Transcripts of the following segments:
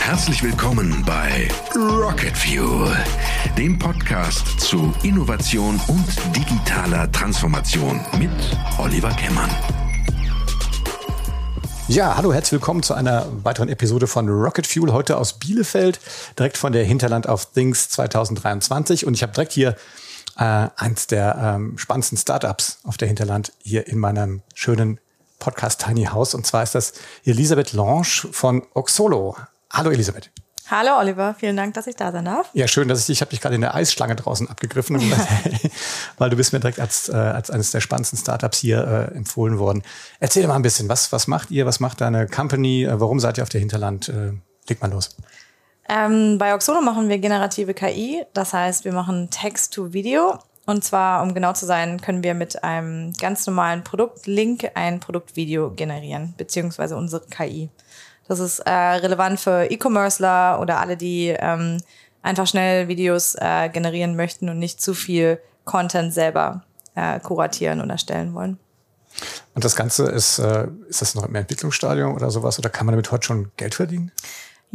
Herzlich willkommen bei Rocket Fuel, dem Podcast zu Innovation und digitaler Transformation mit Oliver Kemmern. Ja, hallo, herzlich willkommen zu einer weiteren Episode von Rocket Fuel, heute aus Bielefeld, direkt von der Hinterland of Things 2023. Und ich habe direkt hier äh, eins der ähm, spannendsten Startups auf der Hinterland hier in meinem schönen Podcast Tiny House. Und zwar ist das Elisabeth Lange von Oxolo. Hallo Elisabeth. Hallo Oliver, vielen Dank, dass ich da sein darf. Ja, schön, dass ich dich, ich habe dich gerade in der Eisschlange draußen abgegriffen, ja. weil du bist mir direkt als, äh, als eines der spannendsten Startups hier äh, empfohlen worden. Erzähl mal ein bisschen, was, was macht ihr, was macht deine Company, äh, warum seid ihr auf der Hinterland? Äh, leg mal los. Ähm, bei Oxolo machen wir generative KI, das heißt, wir machen Text-to-Video. Und zwar, um genau zu sein, können wir mit einem ganz normalen Produktlink ein Produktvideo generieren, beziehungsweise unsere KI. Das ist äh, relevant für E-Commercer oder alle, die ähm, einfach schnell Videos äh, generieren möchten und nicht zu viel Content selber äh, kuratieren und erstellen wollen. Und das Ganze ist, äh, ist das noch im Entwicklungsstadium oder sowas? Oder kann man damit heute schon Geld verdienen?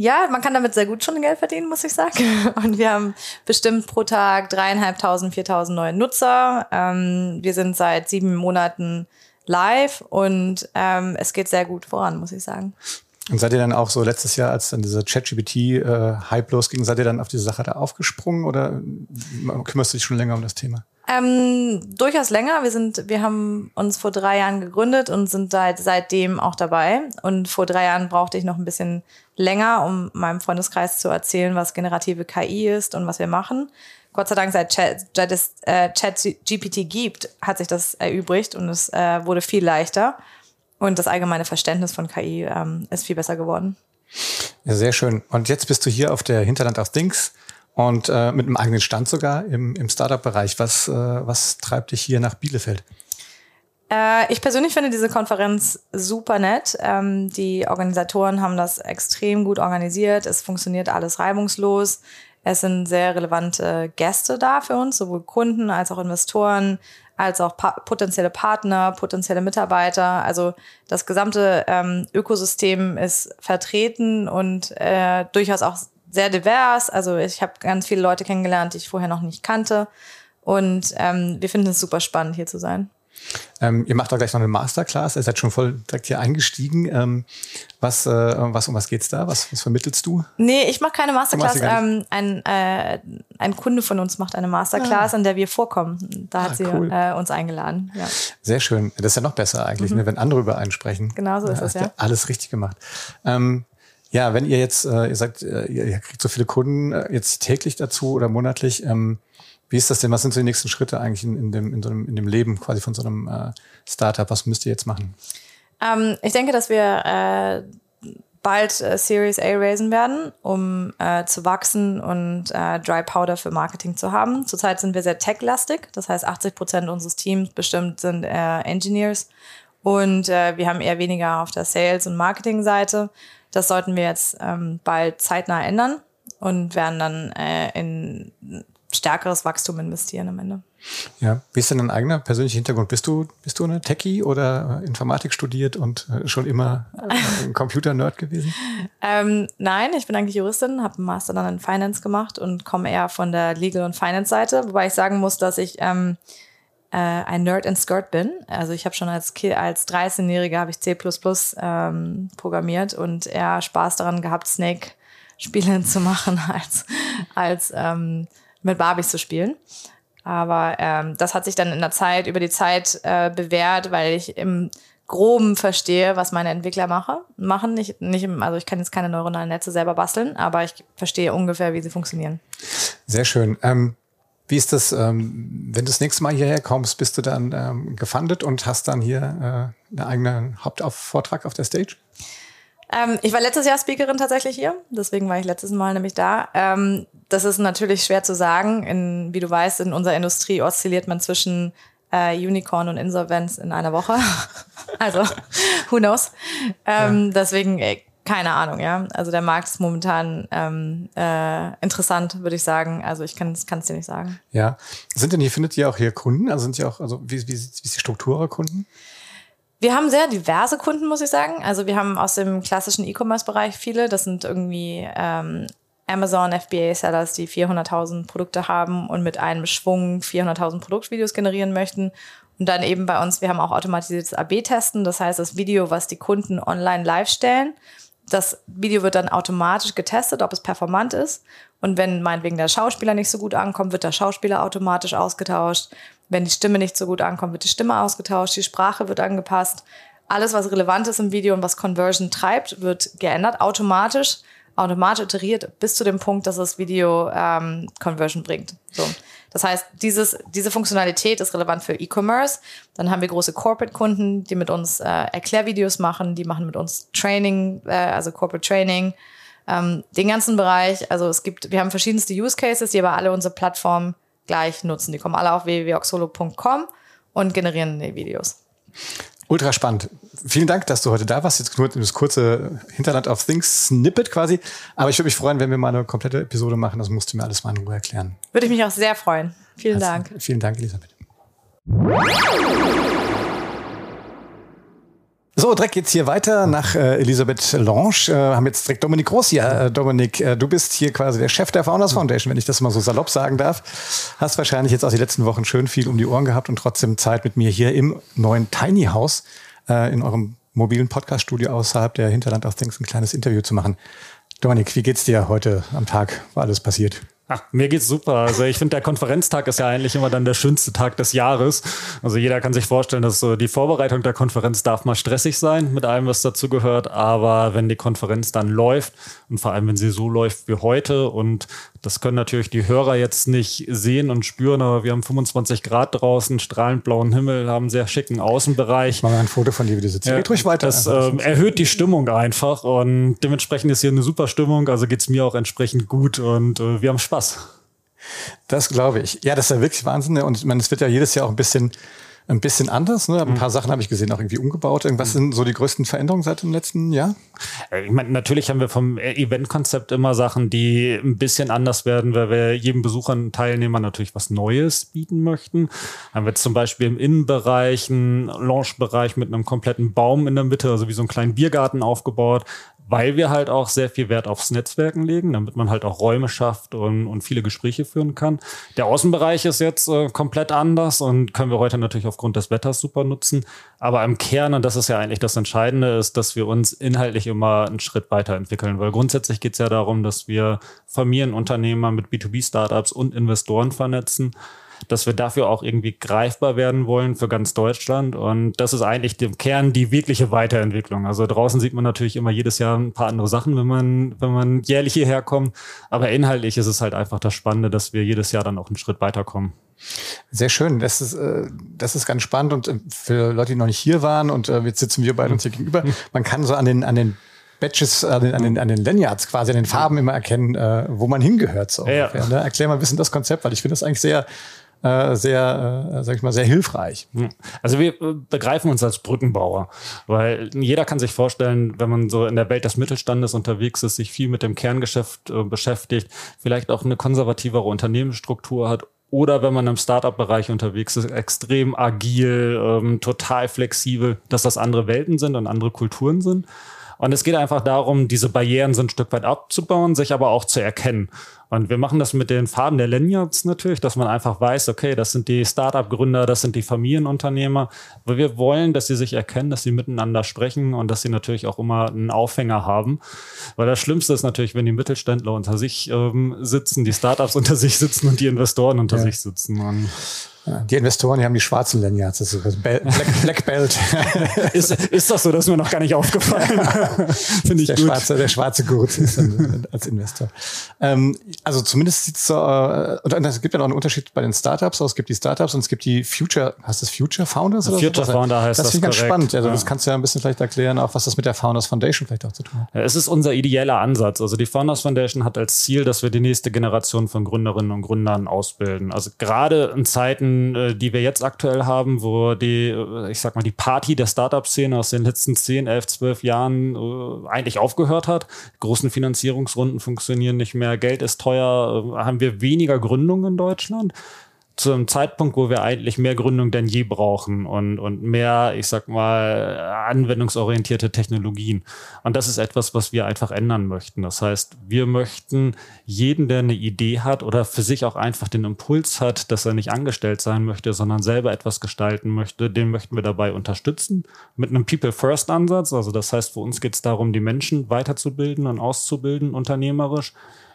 Ja, man kann damit sehr gut schon Geld verdienen, muss ich sagen. Und wir haben bestimmt pro Tag dreieinhalbtausend, viertausend neue Nutzer. Ähm, wir sind seit sieben Monaten live und ähm, es geht sehr gut voran, muss ich sagen. Und seid ihr dann auch so letztes Jahr, als dann dieser ChatGPT-Hype äh, losging, seid ihr dann auf diese Sache da aufgesprungen oder kümmerst du dich schon länger um das Thema? Ähm, durchaus länger. Wir sind, wir haben uns vor drei Jahren gegründet und sind seit, seitdem auch dabei. Und vor drei Jahren brauchte ich noch ein bisschen länger, um meinem Freundeskreis zu erzählen, was generative KI ist und was wir machen. Gott sei Dank, seit Chat, es äh, ChatGPT gibt, hat sich das erübrigt und es äh, wurde viel leichter. Und das allgemeine Verständnis von KI ähm, ist viel besser geworden. Ja, sehr schön. Und jetzt bist du hier auf der Hinterland of Things und äh, mit einem eigenen Stand sogar im, im Startup-Bereich. Was, äh, was treibt dich hier nach Bielefeld? Äh, ich persönlich finde diese Konferenz super nett. Ähm, die Organisatoren haben das extrem gut organisiert. Es funktioniert alles reibungslos. Es sind sehr relevante Gäste da für uns, sowohl Kunden als auch Investoren, als auch potenzielle Partner, potenzielle Mitarbeiter. Also das gesamte ähm, Ökosystem ist vertreten und äh, durchaus auch sehr divers. Also ich habe ganz viele Leute kennengelernt, die ich vorher noch nicht kannte. Und ähm, wir finden es super spannend, hier zu sein. Ähm, ihr macht da gleich noch eine Masterclass. Ihr seid schon voll direkt hier eingestiegen. Ähm, was, äh, was, um was geht's da? Was, was vermittelst du? Nee, ich mache keine Masterclass. Ähm, ein, äh, ein Kunde von uns macht eine Masterclass, ah. an der wir vorkommen. Da hat ah, sie cool. äh, uns eingeladen. Ja. Sehr schön. Das ist ja noch besser eigentlich, mhm. ne, wenn andere über einen sprechen. Genau so ist es, ja. Alles richtig gemacht. Ähm, ja, wenn ihr jetzt, äh, ihr sagt, äh, ihr, kriegt so viele Kunden äh, jetzt täglich dazu oder monatlich, ähm, wie ist das denn? Was sind so die nächsten Schritte eigentlich in, in, dem, in, so einem, in dem Leben quasi von so einem äh, Startup? Was müsst ihr jetzt machen? Ähm, ich denke, dass wir äh, bald äh, Series A raisen werden, um äh, zu wachsen und äh, Dry Powder für Marketing zu haben. Zurzeit sind wir sehr tech-lastig, das heißt 80 Prozent unseres Teams bestimmt sind äh, Engineers und äh, wir haben eher weniger auf der Sales- und Marketing-Seite. Das sollten wir jetzt ähm, bald zeitnah ändern und werden dann äh, in stärkeres Wachstum investieren am Ende. Ja, wie ist denn dein eigener persönlicher Hintergrund? Bist du, bist du eine Techie oder Informatik studiert und äh, schon immer äh, ein Computer-Nerd gewesen? ähm, nein, ich bin eigentlich Juristin, habe einen Master dann in Finance gemacht und komme eher von der Legal- und Finance-Seite, wobei ich sagen muss, dass ich ähm, äh, ein Nerd in Skirt bin. Also ich habe schon als, als 13-Jähriger habe ich C++ ähm, programmiert und eher Spaß daran gehabt, Snake-Spiele zu machen als, als ähm, mit Barbies zu spielen. Aber ähm, das hat sich dann in der Zeit, über die Zeit äh, bewährt, weil ich im Groben verstehe, was meine Entwickler mache, machen. Nicht, nicht also ich kann jetzt keine neuronalen Netze selber basteln, aber ich verstehe ungefähr, wie sie funktionieren. Sehr schön. Ähm, wie ist das, ähm, wenn du das nächste Mal hierher kommst, bist du dann ähm, gefundet und hast dann hier äh, einen eigenen Hauptvortrag auf der Stage? Ähm, ich war letztes Jahr Speakerin tatsächlich hier, deswegen war ich letztes Mal nämlich da. Ähm, das ist natürlich schwer zu sagen. In, wie du weißt, in unserer Industrie oszilliert man zwischen äh, Unicorn und Insolvenz in einer Woche. also, who knows? Ähm, ja. Deswegen, ey, keine Ahnung, ja. Also der Markt ist momentan ähm, äh, interessant, würde ich sagen. Also ich kann es dir nicht sagen. Ja. Sind denn hier, findet ihr auch hier Kunden? Also sind ja auch, also wie, wie, wie ist die Struktur eurer Kunden? Wir haben sehr diverse Kunden, muss ich sagen. Also wir haben aus dem klassischen E-Commerce-Bereich viele. Das sind irgendwie ähm, Amazon FBA-Sellers, die 400.000 Produkte haben und mit einem Schwung 400.000 Produktvideos generieren möchten. Und dann eben bei uns, wir haben auch automatisiertes AB-Testen. Das heißt, das Video, was die Kunden online live stellen, das Video wird dann automatisch getestet, ob es performant ist. Und wenn meinetwegen der Schauspieler nicht so gut ankommt, wird der Schauspieler automatisch ausgetauscht. Wenn die Stimme nicht so gut ankommt, wird die Stimme ausgetauscht, die Sprache wird angepasst. Alles, was relevant ist im Video und was Conversion treibt, wird geändert, automatisch, automatisch iteriert bis zu dem Punkt, dass das Video ähm, Conversion bringt. So. Das heißt, dieses, diese Funktionalität ist relevant für E-Commerce. Dann haben wir große Corporate-Kunden, die mit uns äh, Erklärvideos machen, die machen mit uns Training, äh, also Corporate Training, ähm, den ganzen Bereich. Also es gibt, wir haben verschiedenste Use Cases, die aber alle unsere Plattform gleich nutzen. Die kommen alle auf www.oxolo.com und generieren die Videos. Ultra spannend. Vielen Dank, dass du heute da warst. Jetzt nur das kurze Hinterland of Things Snippet quasi. Aber ich würde mich freuen, wenn wir mal eine komplette Episode machen. Das musst du mir alles mal in Ruhe erklären. Würde ich mich auch sehr freuen. Vielen also, Dank. Vielen Dank, Elisabeth. So, direkt geht's hier weiter nach äh, Elisabeth Lange. Äh, haben jetzt direkt Dominik Groß hier. Äh, Dominik, äh, du bist hier quasi der Chef der Founders Foundation, wenn ich das mal so salopp sagen darf. Hast wahrscheinlich jetzt auch die letzten Wochen schön viel um die Ohren gehabt und trotzdem Zeit mit mir hier im neuen Tiny House äh, in eurem mobilen Podcast-Studio außerhalb der Hinterland of Things ein kleines Interview zu machen. Dominik, wie geht's dir heute am Tag? War alles passiert? Ach, mir geht's super. Also ich finde, der Konferenztag ist ja eigentlich immer dann der schönste Tag des Jahres. Also jeder kann sich vorstellen, dass so die Vorbereitung der Konferenz darf mal stressig sein mit allem, was dazu gehört. Aber wenn die Konferenz dann läuft und vor allem, wenn sie so läuft wie heute und das können natürlich die Hörer jetzt nicht sehen und spüren, aber wir haben 25 Grad draußen, strahlend blauen Himmel, haben einen sehr schicken Außenbereich. Machen wir ein Foto von dir, wie du sitzt. Ja, Geht ruhig weiter. Das äh, erhöht die Stimmung einfach und dementsprechend ist hier eine super Stimmung, also geht's mir auch entsprechend gut und äh, wir haben Spaß. Das glaube ich. Ja, das ist ja wirklich Wahnsinn. Ne? Und ich meine, es wird ja jedes Jahr auch ein bisschen ein bisschen anders. Ne? Ein mhm. paar Sachen habe ich gesehen, auch irgendwie umgebaut. Was mhm. sind so die größten Veränderungen seit dem letzten Jahr? Äh, ich meine, natürlich haben wir vom Eventkonzept immer Sachen, die ein bisschen anders werden, weil wir jedem Besucher und Teilnehmer natürlich was Neues bieten möchten. Haben wir zum Beispiel im Innenbereich einen Launchbereich mit einem kompletten Baum in der Mitte, also wie so einen kleinen Biergarten aufgebaut weil wir halt auch sehr viel Wert aufs Netzwerken legen, damit man halt auch Räume schafft und, und viele Gespräche führen kann. Der Außenbereich ist jetzt äh, komplett anders und können wir heute natürlich aufgrund des Wetters super nutzen. Aber im Kern, und das ist ja eigentlich das Entscheidende, ist, dass wir uns inhaltlich immer einen Schritt weiterentwickeln, weil grundsätzlich geht es ja darum, dass wir Familienunternehmer mit B2B-Startups und Investoren vernetzen dass wir dafür auch irgendwie greifbar werden wollen für ganz Deutschland. Und das ist eigentlich im Kern die wirkliche Weiterentwicklung. Also draußen sieht man natürlich immer jedes Jahr ein paar andere Sachen, wenn man, wenn man jährlich hierher kommt. Aber inhaltlich ist es halt einfach das Spannende, dass wir jedes Jahr dann auch einen Schritt weiterkommen. Sehr schön. Das ist, äh, das ist ganz spannend. Und äh, für Leute, die noch nicht hier waren und äh, jetzt sitzen wir beide uns hier gegenüber, man kann so an den, an den Badges, an den, an den, an den Lanyards quasi, an den Farben immer erkennen, äh, wo man hingehört. So ja. ungefähr, ne? Erklär mal ein bisschen das Konzept, weil ich finde das eigentlich sehr, äh, sehr, äh, sag ich mal, sehr hilfreich. Also wir äh, begreifen uns als Brückenbauer, weil jeder kann sich vorstellen, wenn man so in der Welt des Mittelstandes unterwegs ist, sich viel mit dem Kerngeschäft äh, beschäftigt, vielleicht auch eine konservativere Unternehmensstruktur hat oder wenn man im Startup-Bereich unterwegs ist, extrem agil, ähm, total flexibel, dass das andere Welten sind und andere Kulturen sind. Und es geht einfach darum, diese Barrieren so ein Stück weit abzubauen, sich aber auch zu erkennen. Und wir machen das mit den Farben der Lanyards natürlich, dass man einfach weiß, okay, das sind die Startup-Gründer, das sind die Familienunternehmer. Weil wir wollen, dass sie sich erkennen, dass sie miteinander sprechen und dass sie natürlich auch immer einen Aufhänger haben. Weil das Schlimmste ist natürlich, wenn die Mittelständler unter sich ähm, sitzen, die Startups unter sich sitzen und die Investoren unter ja. sich sitzen. Und die Investoren, die haben die schwarzen Lanyards, das ist Black, Black Belt. ist, ist das so? Das ist mir noch gar nicht aufgefallen. Finde ich der gut. Schwarze, der schwarze Gurt ist dann als Investor. Ähm, also zumindest sieht es so, äh, und es gibt ja noch einen Unterschied bei den Startups. Also es gibt die Startups und es gibt die Future, heißt das Future Founders? Oder Future so? Founder heißt das. Das finde ich ganz spannend. Also ja. das kannst du ja ein bisschen vielleicht erklären, auch was das mit der Founders Foundation vielleicht auch zu tun hat. Ja, es ist unser ideeller Ansatz. Also die Founders Foundation hat als Ziel, dass wir die nächste Generation von Gründerinnen und Gründern ausbilden. Also gerade in Zeiten äh, die wir jetzt aktuell haben, wo die, äh, ich sag mal, die Party der Startup-Szene aus den letzten 10, 11, 12 Jahren äh, eigentlich aufgehört hat. Großen Finanzierungsrunden funktionieren nicht mehr, Geld ist teuer, haben wir weniger Gründungen in Deutschland. Zu einem Zeitpunkt, wo wir eigentlich mehr Gründung denn je brauchen und, und mehr, ich sag mal, anwendungsorientierte Technologien. Und das ist etwas, was wir einfach ändern möchten. Das heißt, wir möchten jeden, der eine Idee hat oder für sich auch einfach den Impuls hat, dass er nicht angestellt sein möchte, sondern selber etwas gestalten möchte, den möchten wir dabei unterstützen mit einem People-First-Ansatz. Also das heißt, für uns geht es darum, die Menschen weiterzubilden und auszubilden, unternehmerisch.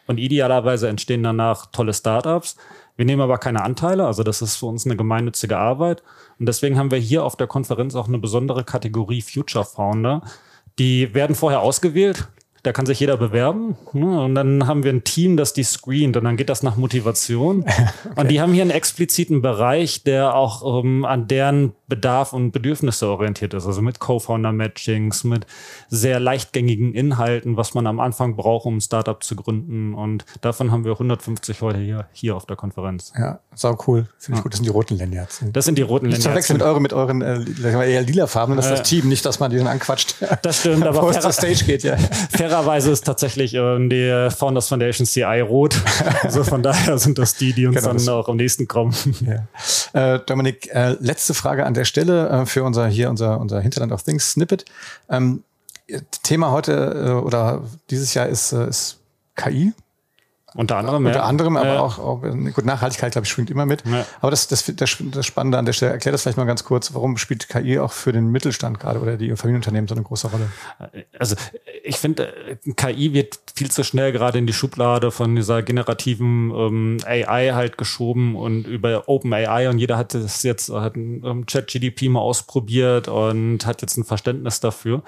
Und idealerweise entstehen danach tolle Startups. Wir nehmen aber keine Anteile, also das ist für uns eine gemeinnützige Arbeit. Und deswegen haben wir hier auf der Konferenz auch eine besondere Kategorie Future Founder. Die werden vorher ausgewählt. Da kann sich jeder bewerben. Ne? Und dann haben wir ein Team, das die screent und dann geht das nach Motivation. okay. Und die haben hier einen expliziten Bereich, der auch ähm, an deren Bedarf und Bedürfnisse orientiert ist. Also mit Co-Founder-Matchings, mit sehr leichtgängigen Inhalten, was man am Anfang braucht, um ein Startup zu gründen. Und davon haben wir 150 heute hier, hier auf der Konferenz. Ja, sau cool. Finde ich ja. gut. Das sind die roten Lanyards. Das sind die roten Lanyards. Ich verwechsel mit, eure, mit euren äh, eher lila Farben. Das ist äh, das Team, nicht, dass man die dann anquatscht. Das stimmt, aber fairer, Stage geht, ja. Fairerweise ist tatsächlich äh, die Founders Foundation CI rot. also von daher sind das die, die uns genau, dann auch am nächsten kommen. Ja. Äh, Dominik, äh, letzte Frage an der Stelle äh, für unser hier unser unser Hinterland of Things Snippet. Ähm, Thema heute äh, oder dieses Jahr ist, äh, ist KI. Unter anderem, Unter anderem, aber ja. auch, auch, gut, Nachhaltigkeit, glaube ich, schwingt immer mit. Ja. Aber das, das, das, das Spannende an der Stelle, erklär das vielleicht mal ganz kurz, warum spielt KI auch für den Mittelstand gerade oder die Familienunternehmen so eine große Rolle? Also ich finde, KI wird viel zu schnell gerade in die Schublade von dieser generativen ähm, AI halt geschoben und über Open AI und jeder hat das jetzt, hat ein um, Chat-GDP mal ausprobiert und hat jetzt ein Verständnis dafür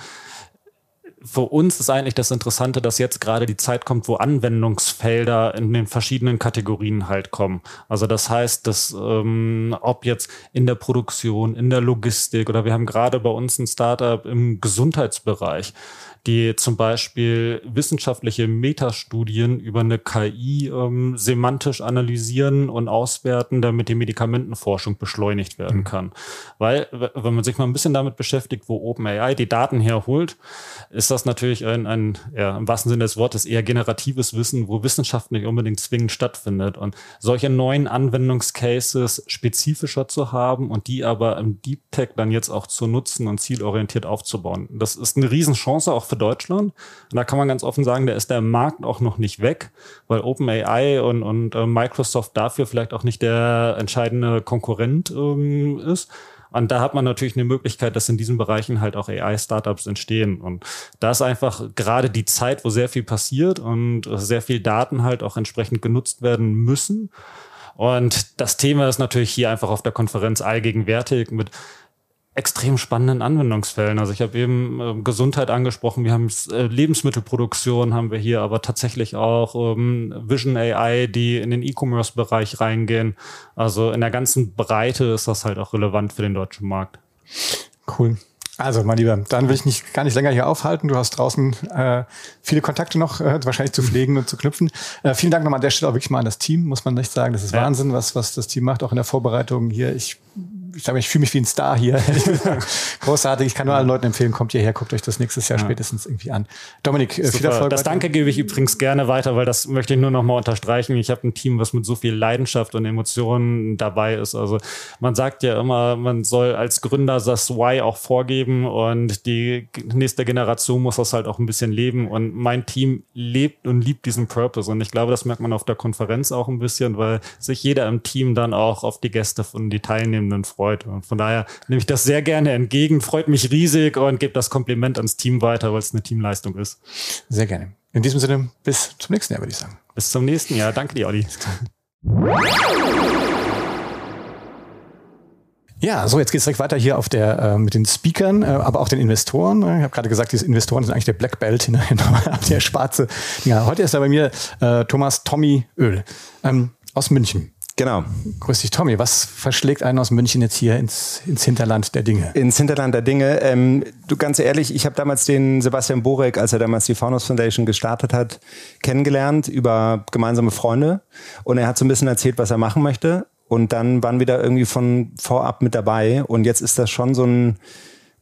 für uns ist eigentlich das Interessante, dass jetzt gerade die Zeit kommt, wo Anwendungsfelder in den verschiedenen Kategorien halt kommen. Also das heißt, dass ähm, ob jetzt in der Produktion, in der Logistik oder wir haben gerade bei uns ein Startup im Gesundheitsbereich die zum Beispiel wissenschaftliche Metastudien über eine KI ähm, semantisch analysieren und auswerten, damit die Medikamentenforschung beschleunigt werden mhm. kann. Weil, wenn man sich mal ein bisschen damit beschäftigt, wo OpenAI die Daten herholt, ist das natürlich ein, ein ja, im wahrsten Sinne des Wortes eher generatives Wissen, wo Wissenschaft nicht unbedingt zwingend stattfindet. Und solche neuen Anwendungscases spezifischer zu haben und die aber im Deep Tech dann jetzt auch zu nutzen und zielorientiert aufzubauen. Das ist eine Riesenchance auch für Deutschland. Und da kann man ganz offen sagen, da ist der Markt auch noch nicht weg, weil OpenAI und, und äh, Microsoft dafür vielleicht auch nicht der entscheidende Konkurrent ähm, ist. Und da hat man natürlich eine Möglichkeit, dass in diesen Bereichen halt auch AI-Startups entstehen. Und da ist einfach gerade die Zeit, wo sehr viel passiert und sehr viel Daten halt auch entsprechend genutzt werden müssen. Und das Thema ist natürlich hier einfach auf der Konferenz allgegenwärtig mit extrem spannenden Anwendungsfällen. Also ich habe eben äh, Gesundheit angesprochen, wir haben äh, Lebensmittelproduktion haben wir hier, aber tatsächlich auch ähm, Vision AI, die in den E-Commerce-Bereich reingehen. Also in der ganzen Breite ist das halt auch relevant für den deutschen Markt. Cool. Also, mein Lieber, dann will ich nicht gar nicht länger hier aufhalten. Du hast draußen äh, viele Kontakte noch äh, wahrscheinlich zu pflegen und zu knüpfen. Äh, vielen Dank nochmal an der Stelle auch wirklich mal an das Team, muss man nicht sagen. Das ist ja. Wahnsinn, was, was das Team macht, auch in der Vorbereitung hier. Ich ich glaube, ich fühle mich wie ein Star hier. Großartig. Ich kann nur allen Leuten empfehlen, kommt hierher, guckt euch das nächstes Jahr ja. spätestens irgendwie an. Dominik, äh, viel Erfolg. Das Danke gebe ich übrigens gerne weiter, weil das möchte ich nur noch mal unterstreichen. Ich habe ein Team, was mit so viel Leidenschaft und Emotionen dabei ist. Also man sagt ja immer, man soll als Gründer das Why auch vorgeben und die nächste Generation muss das halt auch ein bisschen leben. Und mein Team lebt und liebt diesen Purpose. Und ich glaube, das merkt man auf der Konferenz auch ein bisschen, weil sich jeder im Team dann auch auf die Gäste und die Teilnehmenden freut gefreut. Und von daher nehme ich das sehr gerne entgegen, freut mich riesig und gebe das Kompliment ans Team weiter, weil es eine Teamleistung ist. Sehr gerne. In diesem Sinne, bis zum nächsten Jahr, würde ich sagen. Bis zum nächsten Jahr. Danke dir, Olli. Ja, so jetzt geht es direkt weiter hier auf der äh, mit den Speakern, äh, aber auch den Investoren. Ich habe gerade gesagt, diese Investoren sind eigentlich der Black Belt, der schwarze. Ja, heute ist da bei mir äh, Thomas Tommy Öl ähm, aus München. Genau. Grüß dich, Tommy. Was verschlägt einen aus München jetzt hier ins, ins Hinterland der Dinge? Ins Hinterland der Dinge. Ähm, du, ganz ehrlich, ich habe damals den Sebastian Borek, als er damals die Founders Foundation gestartet hat, kennengelernt über gemeinsame Freunde. Und er hat so ein bisschen erzählt, was er machen möchte. Und dann waren wir da irgendwie von vorab mit dabei. Und jetzt ist das schon so ein,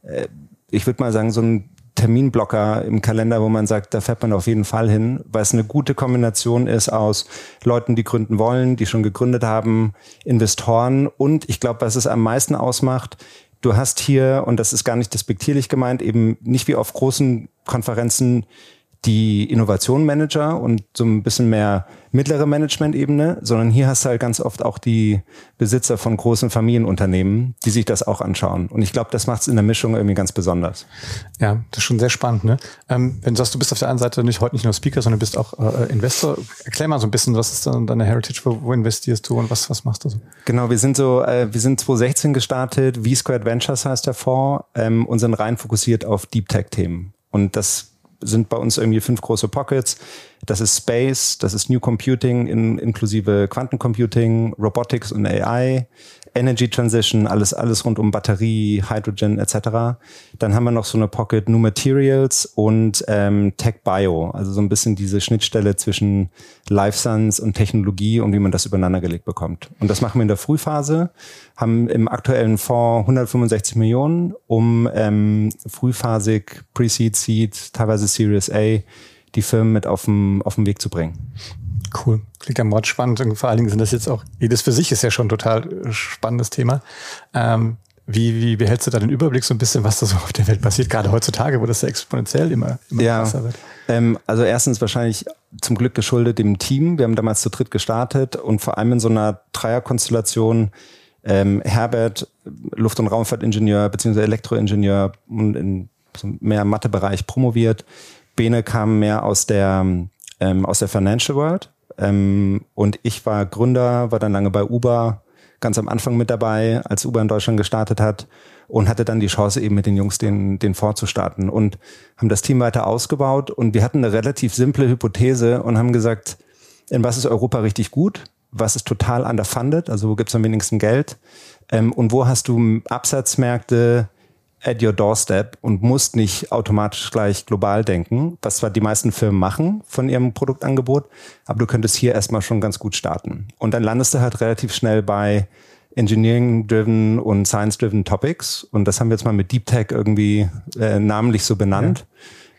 äh, ich würde mal sagen, so ein Terminblocker im Kalender, wo man sagt, da fährt man auf jeden Fall hin, weil es eine gute Kombination ist aus Leuten, die gründen wollen, die schon gegründet haben, Investoren und ich glaube, was es am meisten ausmacht, du hast hier, und das ist gar nicht despektierlich gemeint, eben nicht wie auf großen Konferenzen die Innovation-Manager und so ein bisschen mehr mittlere Management-Ebene, sondern hier hast du halt ganz oft auch die Besitzer von großen Familienunternehmen, die sich das auch anschauen. Und ich glaube, das macht es in der Mischung irgendwie ganz besonders. Ja, das ist schon sehr spannend. Ne? Ähm, wenn du sagst, du bist auf der einen Seite nicht heute nicht nur Speaker, sondern bist auch äh, Investor, erklär mal so ein bisschen, was ist dann deine Heritage, wo, wo investierst du und was, was machst du so? Genau, wir sind so, äh, wir sind 2016 gestartet, V-Squared Ventures heißt der Fonds ähm, und sind rein fokussiert auf Deep Tech-Themen. Und das sind bei uns irgendwie fünf große Pockets. Das ist Space, das ist New Computing in, inklusive Quantencomputing, Robotics und AI, Energy Transition, alles, alles rund um Batterie, Hydrogen etc. Dann haben wir noch so eine Pocket New Materials und ähm, Tech Bio, also so ein bisschen diese Schnittstelle zwischen Life Science und Technologie und wie man das übereinander gelegt bekommt. Und das machen wir in der Frühphase, haben im aktuellen Fonds 165 Millionen, um ähm, frühphasig Pre-Seed, Seed, teilweise Series A die Firmen mit auf dem, auf dem Weg zu bringen. Cool. Klingt ja Mord spannend. Und vor allen Dingen sind das jetzt auch, jedes für sich ist ja schon ein total spannendes Thema. Ähm, wie, wie behältst du da den Überblick so ein bisschen, was da so auf der Welt passiert, gerade heutzutage, wo das ja exponentiell immer, immer ja, krasser wird? Ähm, also erstens wahrscheinlich zum Glück geschuldet dem Team. Wir haben damals zu dritt gestartet und vor allem in so einer Dreierkonstellation ähm, Herbert, Luft- und Raumfahrtingenieur bzw. Elektroingenieur und in so mehr Mathebereich promoviert. Bene kam mehr aus der, ähm, aus der Financial World. Ähm, und ich war Gründer, war dann lange bei Uber, ganz am Anfang mit dabei, als Uber in Deutschland gestartet hat und hatte dann die Chance eben mit den Jungs den, den Fonds zu starten und haben das Team weiter ausgebaut und wir hatten eine relativ simple Hypothese und haben gesagt, in was ist Europa richtig gut? Was ist total underfunded? Also wo gibt es am wenigsten Geld? Ähm, und wo hast du Absatzmärkte, at your doorstep und musst nicht automatisch gleich global denken, was zwar die meisten Firmen machen von ihrem Produktangebot, aber du könntest hier erstmal schon ganz gut starten. Und dann landest du halt relativ schnell bei Engineering-driven und Science-driven Topics. Und das haben wir jetzt mal mit Deep Tech irgendwie äh, namentlich so benannt.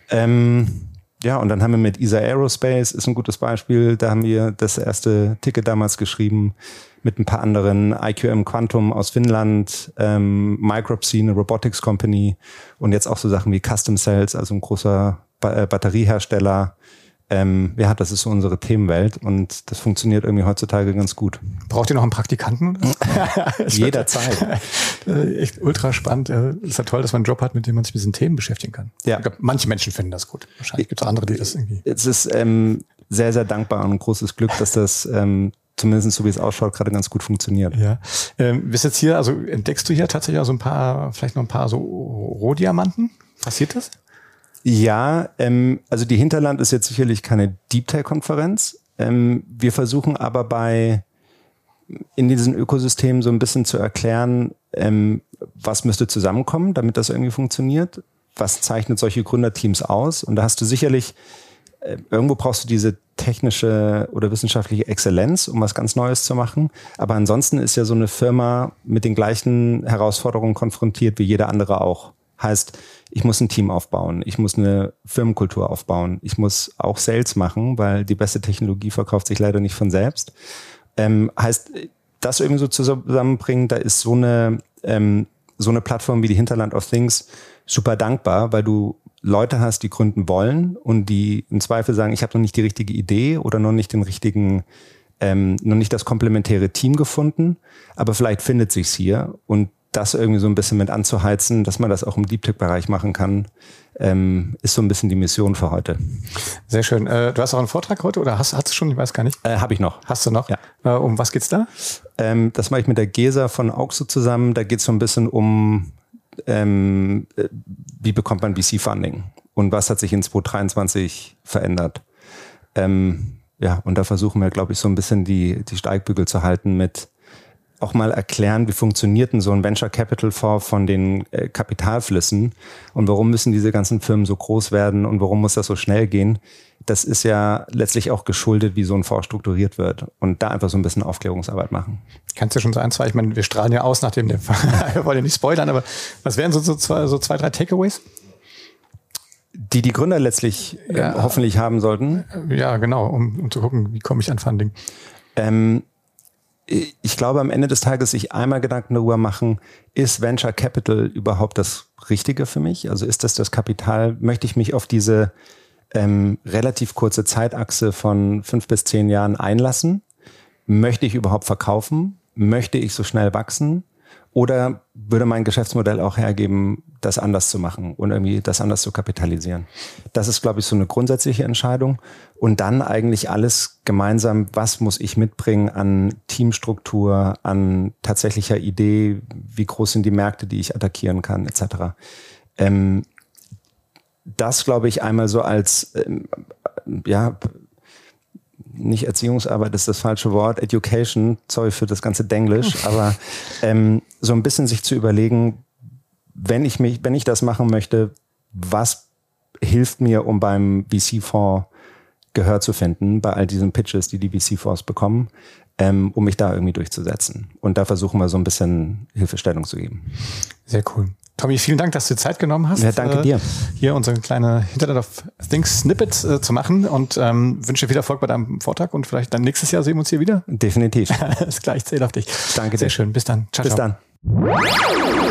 Ja. Ähm, ja, und dann haben wir mit ESA Aerospace, ist ein gutes Beispiel, da haben wir das erste Ticket damals geschrieben mit ein paar anderen, IQM Quantum aus Finnland, ähm, Micropsy, eine Robotics Company und jetzt auch so Sachen wie Custom Cells, also ein großer ba äh, Batteriehersteller. Ähm, ja, das ist so unsere Themenwelt und das funktioniert irgendwie heutzutage ganz gut. Braucht ihr noch einen Praktikanten? Jederzeit. Echt ultra spannend. Ist ja toll, dass man einen Job hat, mit dem man sich mit diesen Themen beschäftigen kann. Ja. Glaub, manche Menschen finden das gut. Wahrscheinlich gibt es andere, die das irgendwie. Es ist ähm, sehr, sehr dankbar und ein großes Glück, dass das ähm, zumindest so wie es ausschaut, gerade ganz gut funktioniert. Ja. Ähm, bist jetzt hier, also entdeckst du hier tatsächlich auch so ein paar, vielleicht noch ein paar so Rohdiamanten? Passiert das? Ja, ähm, also die Hinterland ist jetzt sicherlich keine Deep Tech-Konferenz. Ähm, wir versuchen aber bei in diesen Ökosystemen so ein bisschen zu erklären, ähm, was müsste zusammenkommen, damit das irgendwie funktioniert. Was zeichnet solche Gründerteams aus? Und da hast du sicherlich irgendwo brauchst du diese technische oder wissenschaftliche Exzellenz, um was ganz Neues zu machen. Aber ansonsten ist ja so eine Firma mit den gleichen Herausforderungen konfrontiert wie jeder andere auch. Heißt, ich muss ein Team aufbauen, ich muss eine Firmenkultur aufbauen, ich muss auch Sales machen, weil die beste Technologie verkauft sich leider nicht von selbst. Ähm, heißt, das irgendwie so zusammenbringen, da ist so eine, ähm, so eine Plattform wie die Hinterland of Things super dankbar, weil du Leute hast, die gründen wollen und die im Zweifel sagen, ich habe noch nicht die richtige Idee oder noch nicht den richtigen, ähm, noch nicht das komplementäre Team gefunden, aber vielleicht findet sich's hier und das irgendwie so ein bisschen mit anzuheizen, dass man das auch im Deep Tech-Bereich machen kann, ähm, ist so ein bisschen die Mission für heute. Sehr schön. Äh, du hast auch einen Vortrag heute oder hast, hast du schon? Ich weiß gar nicht. Äh, Habe ich noch. Hast du noch? Ja. Äh, um was geht's da? Ähm, das mache ich mit der GESA von Auxo zusammen. Da geht's so ein bisschen um ähm, äh, wie bekommt man VC-Funding und was hat sich in 2023 verändert. Ähm, ja, und da versuchen wir, glaube ich, so ein bisschen die, die Steigbügel zu halten mit auch mal erklären, wie funktioniert denn so ein Venture Capital Fonds von den äh, Kapitalflüssen und warum müssen diese ganzen Firmen so groß werden und warum muss das so schnell gehen. Das ist ja letztlich auch geschuldet, wie so ein Fonds strukturiert wird und da einfach so ein bisschen Aufklärungsarbeit machen. Kannst du schon so ein, zwei, ich meine, wir strahlen ja aus, nachdem der, wir wollen ja nicht spoilern, aber was wären so, so, zwei, so zwei, drei Takeaways? die die Gründer letztlich äh, ja. hoffentlich haben sollten. Ja, genau, um, um zu gucken, wie komme ich an Funding. Ähm, ich glaube, am Ende des Tages sich einmal Gedanken darüber machen, ist Venture Capital überhaupt das Richtige für mich? Also ist das das Kapital? Möchte ich mich auf diese ähm, relativ kurze Zeitachse von fünf bis zehn Jahren einlassen? Möchte ich überhaupt verkaufen? Möchte ich so schnell wachsen? Oder würde mein Geschäftsmodell auch hergeben, das anders zu machen und irgendwie das anders zu kapitalisieren? Das ist, glaube ich, so eine grundsätzliche Entscheidung. Und dann eigentlich alles gemeinsam, was muss ich mitbringen an Teamstruktur, an tatsächlicher Idee, wie groß sind die Märkte, die ich attackieren kann, etc. Ähm, das, glaube ich, einmal so als ähm, ja, nicht Erziehungsarbeit ist das falsche Wort, Education, sorry für das ganze Denglisch, aber ähm, so ein bisschen sich zu überlegen, wenn ich mich, wenn ich das machen möchte, was hilft mir, um beim VC-Fonds Gehör zu finden, bei all diesen Pitches, die die VC-Fonds bekommen, ähm, um mich da irgendwie durchzusetzen. Und da versuchen wir so ein bisschen Hilfestellung zu geben. Sehr cool. Tommy, vielen Dank, dass du Zeit genommen hast. Ja, danke dir. Äh, hier unsere kleine Internet of Things Snippet äh, zu machen und ähm, wünsche dir viel Erfolg bei deinem Vortrag und vielleicht dann nächstes Jahr sehen wir uns hier wieder. Definitiv. Alles klar, ich zähle auf dich. Danke Sehr dir. schön. Bis dann. Ciao, Bis ciao. dann.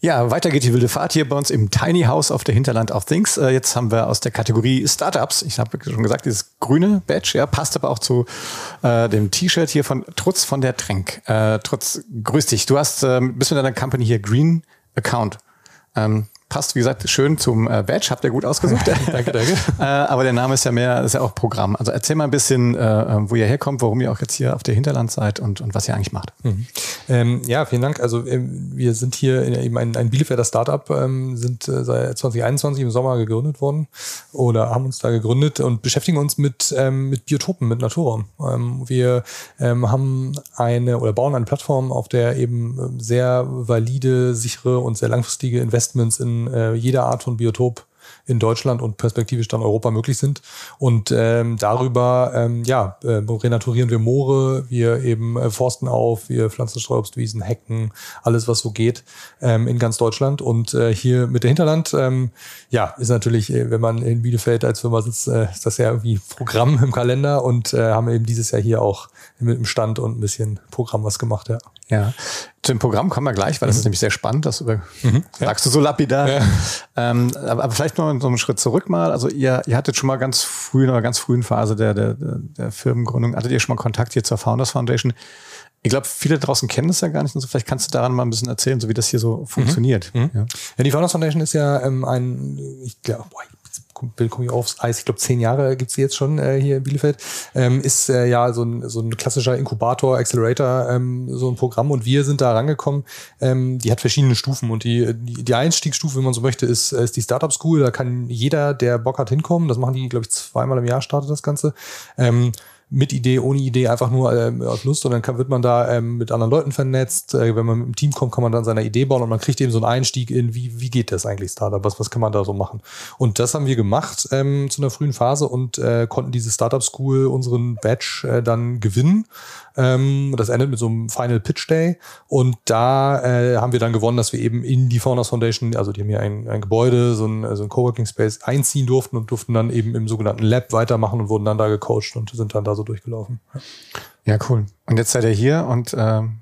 Ja, weiter geht die wilde Fahrt hier bei uns im Tiny House auf der Hinterland of Things. Äh, jetzt haben wir aus der Kategorie Startups, ich habe schon gesagt, dieses grüne Badge, ja, passt aber auch zu äh, dem T-Shirt hier von Trutz von der Tränk. Äh, Trutz, grüß dich. Du hast, äh, bist mit deiner Company hier Green Account. Ähm, passt, wie gesagt, schön zum äh, Badge, habt ihr gut ausgesucht. danke, danke. Äh, aber der Name ist ja mehr, ist ja auch Programm. Also erzähl mal ein bisschen, äh, äh, wo ihr herkommt, warum ihr auch jetzt hier auf der Hinterland seid und, und was ihr eigentlich macht. Mhm. Ähm, ja, vielen Dank. Also ähm, wir sind hier in, eben ein, ein Bielefelder Startup, ähm, sind äh, seit 2021 im Sommer gegründet worden oder haben uns da gegründet und beschäftigen uns mit, ähm, mit Biotopen, mit Naturraum. Ähm, wir ähm, haben eine oder bauen eine Plattform, auf der eben sehr valide, sichere und sehr langfristige Investments in äh, jeder Art von Biotop in Deutschland und perspektivisch dann Europa möglich sind. Und ähm, darüber ähm, ja, äh, renaturieren wir Moore, wir eben äh, forsten auf, wir pflanzen Streuobstwiesen, Hecken, alles was so geht ähm, in ganz Deutschland. Und äh, hier mit der Hinterland, ähm, ja, ist natürlich, äh, wenn man in Bielefeld als Firma sitzt, äh, ist das ja irgendwie Programm im Kalender und äh, haben eben dieses Jahr hier auch mit dem Stand und ein bisschen Programm was gemacht, ja. Ja, zu dem Programm kommen wir gleich, weil das mhm. ist nämlich sehr spannend. Das über, mhm, sagst du so lapidar. Ja. Ähm, aber, aber, vielleicht noch so einen Schritt zurück mal. Also ihr, ihr hattet schon mal ganz früh, in einer ganz frühen Phase der, der, der Firmengründung, hattet ihr schon mal Kontakt hier zur Founders Foundation? Ich glaube, viele draußen kennen das ja gar nicht und so. Vielleicht kannst du daran mal ein bisschen erzählen, so wie das hier so funktioniert. Mhm. Ja. ja. die Founders Foundation ist ja ähm, ein, ich glaube, Bill komme ich aufs Eis, ich glaube zehn Jahre gibt's sie jetzt schon äh, hier in Bielefeld, ähm, ist äh, ja so ein, so ein klassischer Inkubator, Accelerator, ähm, so ein Programm und wir sind da rangekommen. Ähm, die hat verschiedene Stufen und die, die, die Einstiegsstufe, wenn man so möchte, ist, ist die Startup School. Da kann jeder, der Bock hat, hinkommen. Das machen die, glaube ich, zweimal im Jahr startet das Ganze. Ähm, mit Idee, ohne Idee, einfach nur ähm, aus Lust und dann kann, wird man da ähm, mit anderen Leuten vernetzt. Äh, wenn man mit dem Team kommt, kann man dann seine Idee bauen und man kriegt eben so einen Einstieg in, wie, wie geht das eigentlich Startup, was, was kann man da so machen. Und das haben wir gemacht ähm, zu einer frühen Phase und äh, konnten diese Startup School unseren Badge äh, dann gewinnen. Ähm, das endet mit so einem Final Pitch Day. Und da äh, haben wir dann gewonnen, dass wir eben in die Founders Foundation, also die haben hier ein, ein Gebäude, so ein, so ein Coworking Space einziehen durften und durften dann eben im sogenannten Lab weitermachen und wurden dann da gecoacht und sind dann da so durchgelaufen. Ja, ja cool. Und jetzt seid ihr hier und ähm,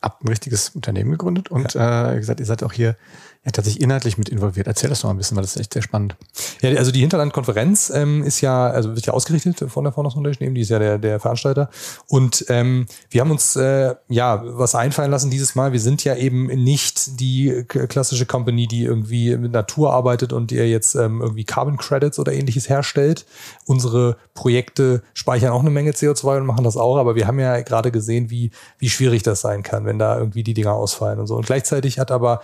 habt ein richtiges Unternehmen gegründet und ja. äh, gesagt, ihr seid auch hier ja, tatsächlich inhaltlich mit involviert. Erzähl das doch mal ein bisschen, weil das ist echt sehr spannend. Ja, also die Hinterlandkonferenz ähm, ist ja, also wird ja ausgerichtet von der Founders Foundation eben, die ist ja der, der Veranstalter. Und ähm, wir haben uns äh, ja was einfallen lassen dieses Mal. Wir sind ja eben nicht die klassische Company, die irgendwie mit Natur arbeitet und die jetzt ähm, irgendwie Carbon Credits oder ähnliches herstellt. Unsere Projekte speichern auch eine Menge CO2 und machen das auch, aber wir haben ja gerade gesehen, wie, wie schwierig das sein kann, wenn da irgendwie die Dinger ausfallen und so. Und gleichzeitig hat aber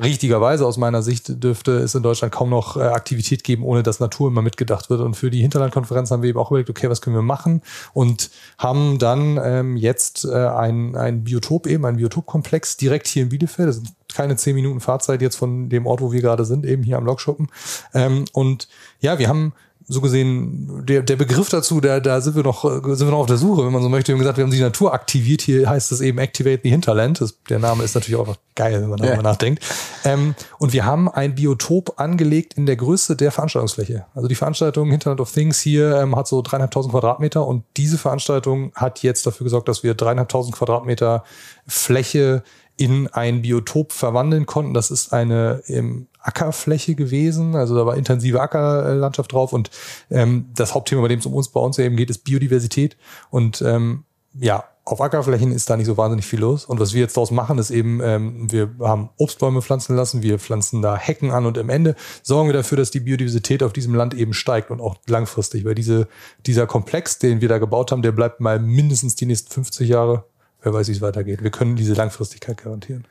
richtigerweise aus meiner Sicht dürfte es in Deutschland kaum noch äh, Aktivität geben, ohne dass Natur immer mitgedacht wird. Und für die Hinterlandkonferenz haben wir eben auch überlegt, okay, was können wir machen? Und haben dann ähm, jetzt äh, ein, ein Biotop eben, ein Biotopkomplex direkt hier in Bielefeld. Das sind keine zehn Minuten Fahrzeit jetzt von dem Ort, wo wir gerade sind, eben hier am Lokschuppen. Ähm, und ja, wir haben so gesehen, der, der Begriff dazu, da, da sind wir noch, sind wir noch auf der Suche, wenn man so möchte. Wir haben gesagt, wir haben die Natur aktiviert. Hier heißt es eben Activate the Hinterland. Das, der Name ist natürlich auch geil, wenn man darüber ja. nachdenkt. Ähm, und wir haben ein Biotop angelegt in der Größe der Veranstaltungsfläche. Also die Veranstaltung Hinterland of Things hier ähm, hat so dreieinhalbtausend Quadratmeter und diese Veranstaltung hat jetzt dafür gesorgt, dass wir dreieinhalbtausend Quadratmeter Fläche in ein Biotop verwandeln konnten. Das ist eine ähm, Ackerfläche gewesen, also da war intensive Ackerlandschaft drauf und ähm, das Hauptthema, bei dem es um uns bei uns eben geht, ist Biodiversität und ähm, ja, auf Ackerflächen ist da nicht so wahnsinnig viel los. Und was wir jetzt daraus machen, ist eben, ähm, wir haben Obstbäume pflanzen lassen, wir pflanzen da Hecken an und am Ende sorgen wir dafür, dass die Biodiversität auf diesem Land eben steigt und auch langfristig, weil diese, dieser Komplex, den wir da gebaut haben, der bleibt mal mindestens die nächsten 50 Jahre. Wer weiß, wie es weitergeht. Wir können diese Langfristigkeit garantieren.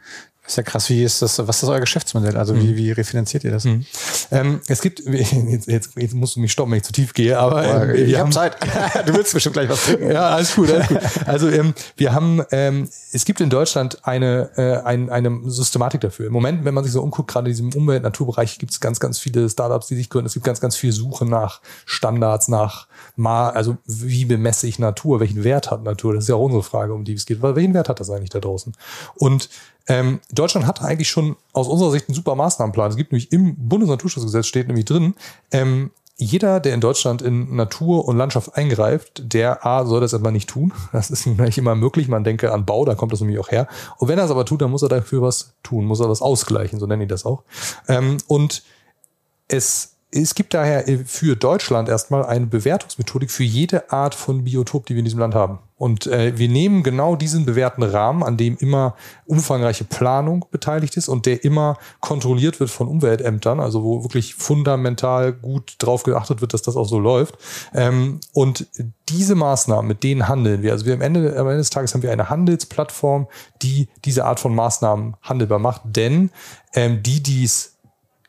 Das ist ja krass. Wie ist das, was ist euer Geschäftsmodell? Also wie, mhm. wie refinanziert ihr das? Mhm. Ähm, es gibt, jetzt, jetzt, jetzt musst du mich stoppen, wenn ich zu tief gehe, aber ähm, ich habe Zeit. du willst bestimmt gleich was trinken. Ja, alles gut, alles gut. Also ähm, wir haben, ähm, es gibt in Deutschland eine, äh, ein, eine Systematik dafür. Im Moment, wenn man sich so umguckt, gerade in diesem Umwelt-Naturbereich, gibt es ganz, ganz viele Startups, die sich gründen. Es gibt ganz, ganz viel Suche nach Standards, nach mal, also wie bemesse ich Natur? Welchen Wert hat Natur? Das ist ja auch unsere Frage, um die es geht. Welchen Wert hat das eigentlich da draußen? Und ähm, Deutschland hat eigentlich schon aus unserer Sicht einen super Maßnahmenplan. Es gibt nämlich im Bundesnaturschutzgesetz steht nämlich drin, ähm, jeder, der in Deutschland in Natur und Landschaft eingreift, der A, soll das aber nicht tun. Das ist nicht immer möglich. Man denke an Bau, da kommt das nämlich auch her. Und wenn er es aber tut, dann muss er dafür was tun, muss er was ausgleichen, so nennen die das auch. Ähm, und es es gibt daher für Deutschland erstmal eine Bewertungsmethodik für jede Art von Biotop, die wir in diesem Land haben. Und äh, wir nehmen genau diesen bewährten Rahmen, an dem immer umfangreiche Planung beteiligt ist und der immer kontrolliert wird von Umweltämtern, also wo wirklich fundamental gut drauf geachtet wird, dass das auch so läuft. Ähm, und diese Maßnahmen, mit denen handeln wir. Also wir am Ende, am Ende des Tages haben wir eine Handelsplattform, die diese Art von Maßnahmen handelbar macht. Denn ähm, die, die es